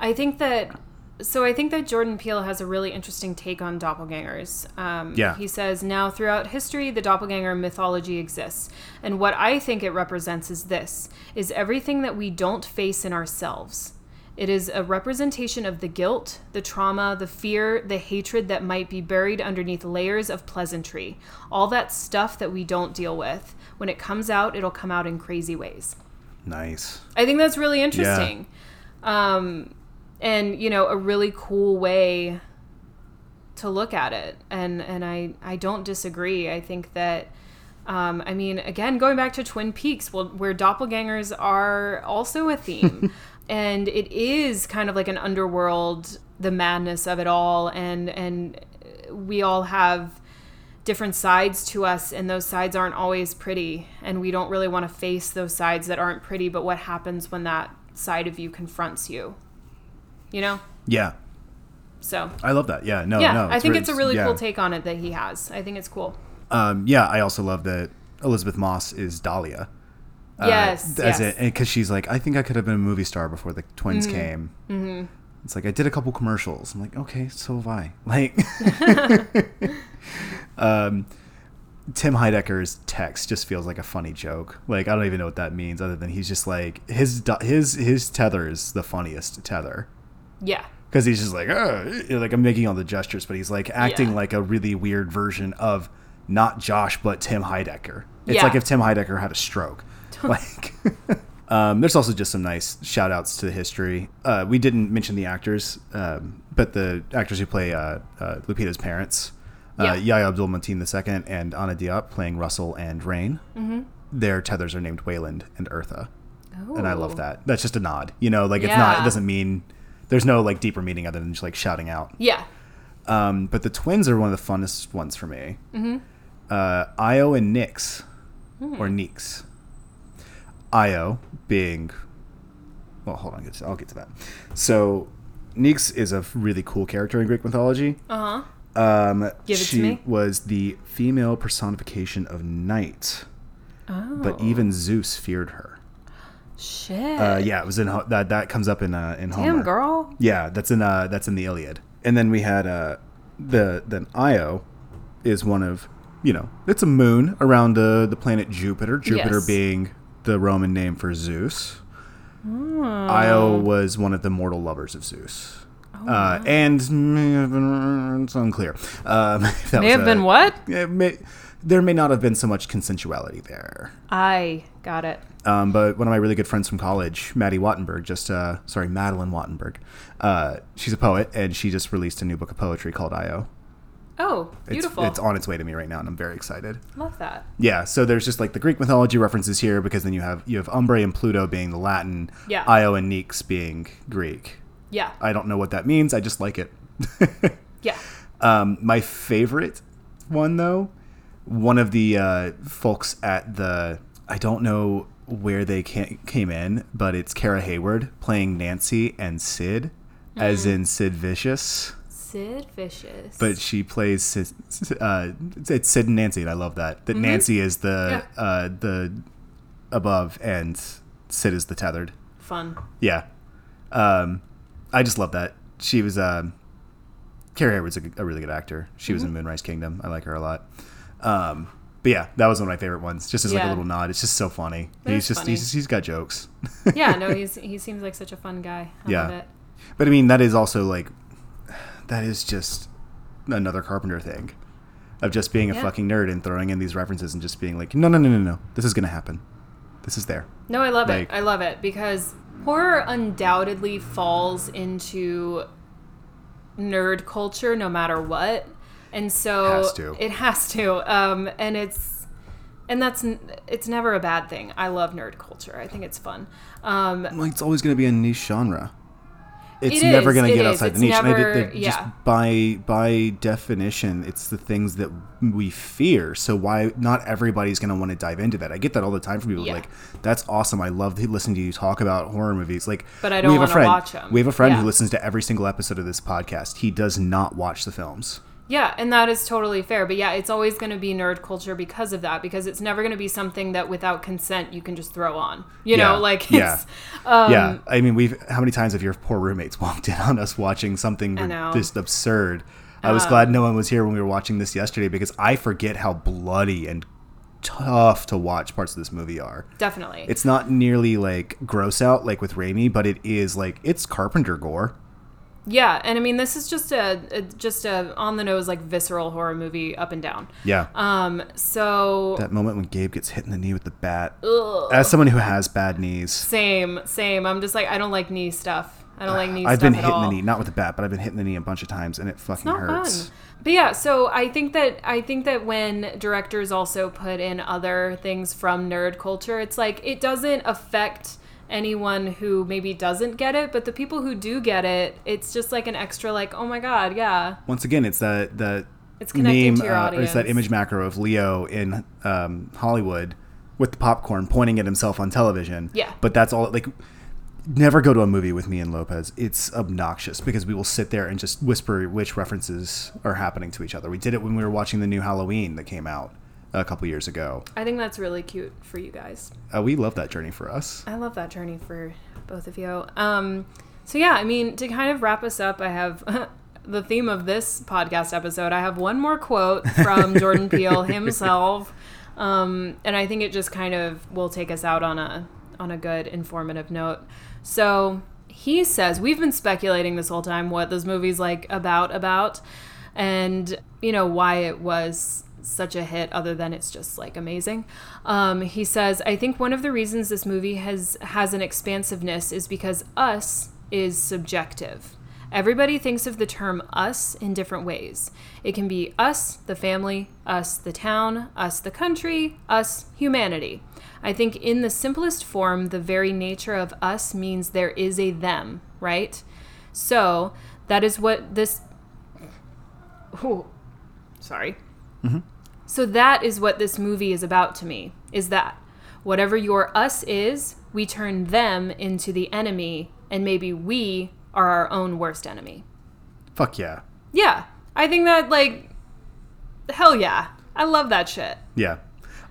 I think that so I think that Jordan Peele has a really interesting take on doppelgangers. Um, Yeah. He says, now throughout history, the doppelganger mythology exists. And what I think it represents is this, is everything that we don't face in ourselves It is a representation of the guilt, the trauma, the fear, the hatred that might be buried underneath layers of pleasantry. All that stuff that we don't deal with. When it comes out, it'll come out in crazy ways. Nice. I think that's really interesting. Um, and, you know, a really cool way to look at it. And, and I, I don't disagree. I think that. Um, I mean, again, going back to Twin Peaks, well, where doppelgangers are also a theme. and it is kind of like an underworld, the madness of it all. And, and we all have different sides to us, and those sides aren't always pretty. And we don't really want to face those sides that aren't pretty, but what happens when that side of you confronts you? You know? Yeah. So, I love that. Yeah. No, yeah, no. I think it's a really yeah. cool take on it that he has. I think it's cool. Um, yeah, I also love that Elisabeth Moss is Dahlia. Uh, Yes, as yes. it because she's like, I think I could have been a movie star before the twins came. Mm-hmm. It's like I did a couple commercials. I'm like, okay, so have I. Like, um, Tim Heidecker's text just feels like a funny joke. Like I don't even know what that means, other than he's just like his his his tether is the funniest tether Yeah. because he's just like, know, like I'm making all the gestures, but he's like acting Yeah. like a really weird version of not Josh but Tim Heidecker. It's Yeah. like if Tim Heidecker had a stroke. like, um, there's also just some nice shout outs to the history. Uh, we didn't mention the actors, um, but the actors who play uh, uh, Lupita's parents, uh, Yeah. Yahya Abdul Mateen II and Anna Diop playing Russell and Rain. Mm-hmm. Their tethers are named Wayland and Eartha and I love that. That's just a nod, you know, like it's not. It doesn't mean there's no like deeper meaning other than just like shouting out. Yeah. Um, but the twins are one of the funnest ones for me. Mm-hmm. Uh, Io and Nyx, or Neeks. Io being, well, hold on, I'll get to that. So, Nyx is a really cool character in Greek mythology. Uh huh. Um, Give it to she me. was the female personification of night, Oh. but even Zeus feared her. Shit. Uh, yeah, it was in that. That comes up in uh, in Homer. Damn, girl. Yeah, that's in uh that's in the Iliad. And then we had uh the then Io is one of you know it's a moon around uh, the planet Jupiter. Jupiter Yes. being the Roman name for Zeus. Oh. Io was one of the mortal lovers of Zeus. Oh, uh, and may have been, it's unclear. Um, May have a- been what? May, there may not have been so much consensuality there. I got it. Um, but one of my really good friends from college, Maddie Wattenberg, just uh, sorry, Madeline Wattenberg. Uh, she's a poet, and she just released a new book of poetry called Io. Oh, It's, beautiful. It's on its way to me right now, and I'm very excited. Love that. Yeah, so there's just like the Greek mythology references here, because then you have you have Umbrae and Pluto being the Latin, Yeah. Io and Nyx being Greek. Yeah. I don't know what that means. I just like it. Yeah. Um, my favorite one, though, one of the uh, folks at the I don't know where they ca- came in, but it's Kara Hayward playing Nancy and Sid, as Mm. in Sid Vicious. Sid Vicious. But she plays Sid, uh, it's Sid and Nancy, and I love that. That Nancy is the Yeah. uh, the above, and Sid is the tethered. fun. Yeah. Um, I just love that. She was, um, Carrie Hayward's a, a really good actor. She Mm-hmm. was in Moonrise Kingdom. I like her a lot. Um, but yeah, that was one of my favorite ones. Just as like a little nod. It's just so funny. He's just, funny. he's, he's got jokes. Yeah, no, he's he seems like such a fun guy. I Yeah. love it. But I mean, that is also like, that is just another Carpenter thing of just being a Yeah. fucking nerd and throwing in these references and just being like, no, no, no, no, no. This is going to happen. This is there. No, I love Like- it. I love it because horror undoubtedly falls into nerd culture no matter what. And so Has to. it has to. Um, and it's and that's it's never a bad thing. I love nerd culture. I think it's fun. Um, Well, it's always going to be a niche genre. It's It never going to get is. outside It's the niche. And I did- never- they're just by by definition, it's the things that we fear. So why not everybody's going to want to dive into that? I get that all the time from people. Yeah. Like, that's awesome. I love to listen to you talk about horror movies. Like, But I don't have a wanna friend. watch 'em. We have a friend Yeah. who listens to every single episode of this podcast. He does not watch the films. Yeah, and that is totally fair. But yeah, it's always going to be nerd culture because of that. Because it's never going to be something that without consent you can just throw on. You Yeah, know, like yeah. um, yeah, I mean, we've how many times have your poor roommates walked in on us watching something just absurd? I was glad no one was here when we were watching this yesterday because I forget how bloody and tough to watch parts of this movie are. Definitely. It's not nearly like gross out like with Raimi, but it is like it's Carpenter gore. Yeah, and I mean this is just a, a just a on the nose like visceral horror movie up and down. Yeah. Um so that moment when Gabe gets hit in the knee with the bat. ugh, As someone who has bad knees, same, same. I'm just like I don't like knee stuff. I don't like knee I've stuff been at hit in all. the knee, not with the bat, but I've been hitting the knee a bunch of times, and it fucking not hurts. fun. But yeah, so I think that I think that when directors also put in other things from nerd culture, it's like it doesn't affect anyone who maybe doesn't get it, but the people who do get it, it's just like an extra like, oh my god, yeah. Once again, it's that that It's name, to your uh, it's that image macro of Leo in um, Hollywood with the popcorn pointing at himself on television. Yeah. but that's all. Like, never go to a movie with me and Lopez. It's obnoxious because we will sit there and just whisper which references are happening to each other. We did it when we were watching the new Halloween that came out a couple years ago. I think that's really cute for you guys. Uh, we love that journey for us. I love that journey for both of you. Um, so yeah, I mean, to kind of wrap us up, I have the theme of this podcast episode. I have one more quote from Jordan Peele himself, um, and I think it just kind of will take us out on a on a good informative note. So he says we've been speculating this whole time what this movie's like about about, and you know why it was such a hit other than it's just like amazing. Um, he says i think one of the reasons this movie has has an expansiveness is because us is subjective. Everybody thinks of the term us in different ways. It can be us the family us the town us the country us humanity. I think in the simplest form the very nature of us means there is a them right? So that is what this Ooh, sorry Mm-hmm. so that is what this movie is about to me. Is that whatever your us is, we turn them into the enemy and maybe we are our own worst enemy. Fuck yeah, Yeah. I think that like hell yeah. I love that shit. yeah.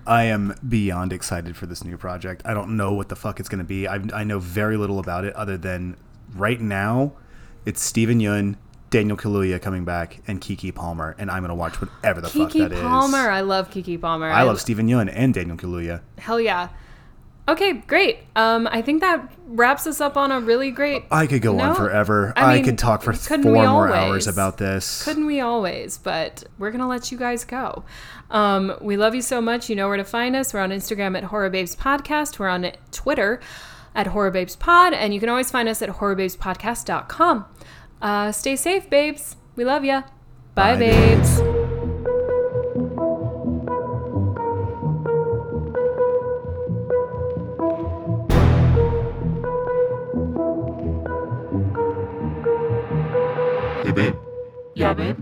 I am beyond excited for this new project. I don't know what the fuck it's going to be. I, I know very little about it other than right now it's Steven Yeun, Daniel Kaluuya coming back, and Keke Palmer, and I'm going to watch whatever the fuck that is. Keke. Palmer. I love Keke Palmer. I love Steven Yeun and Daniel Kaluuya. Hell yeah. Okay, great. Um, I think that wraps us up on a really great. I could go on forever. I I, could talk for four more hours about this. Couldn't we always? But we're gonna let you guys go. Um, we love you so much. You know where to find us. We're on Instagram at Horror Babes Podcast. We're on Twitter at Horror Babes Pod, and you can always find us at horrorbabespodcast.com. Uh, stay safe, babes. We love ya. Bye, Bye babes. babes. Yeah, babe.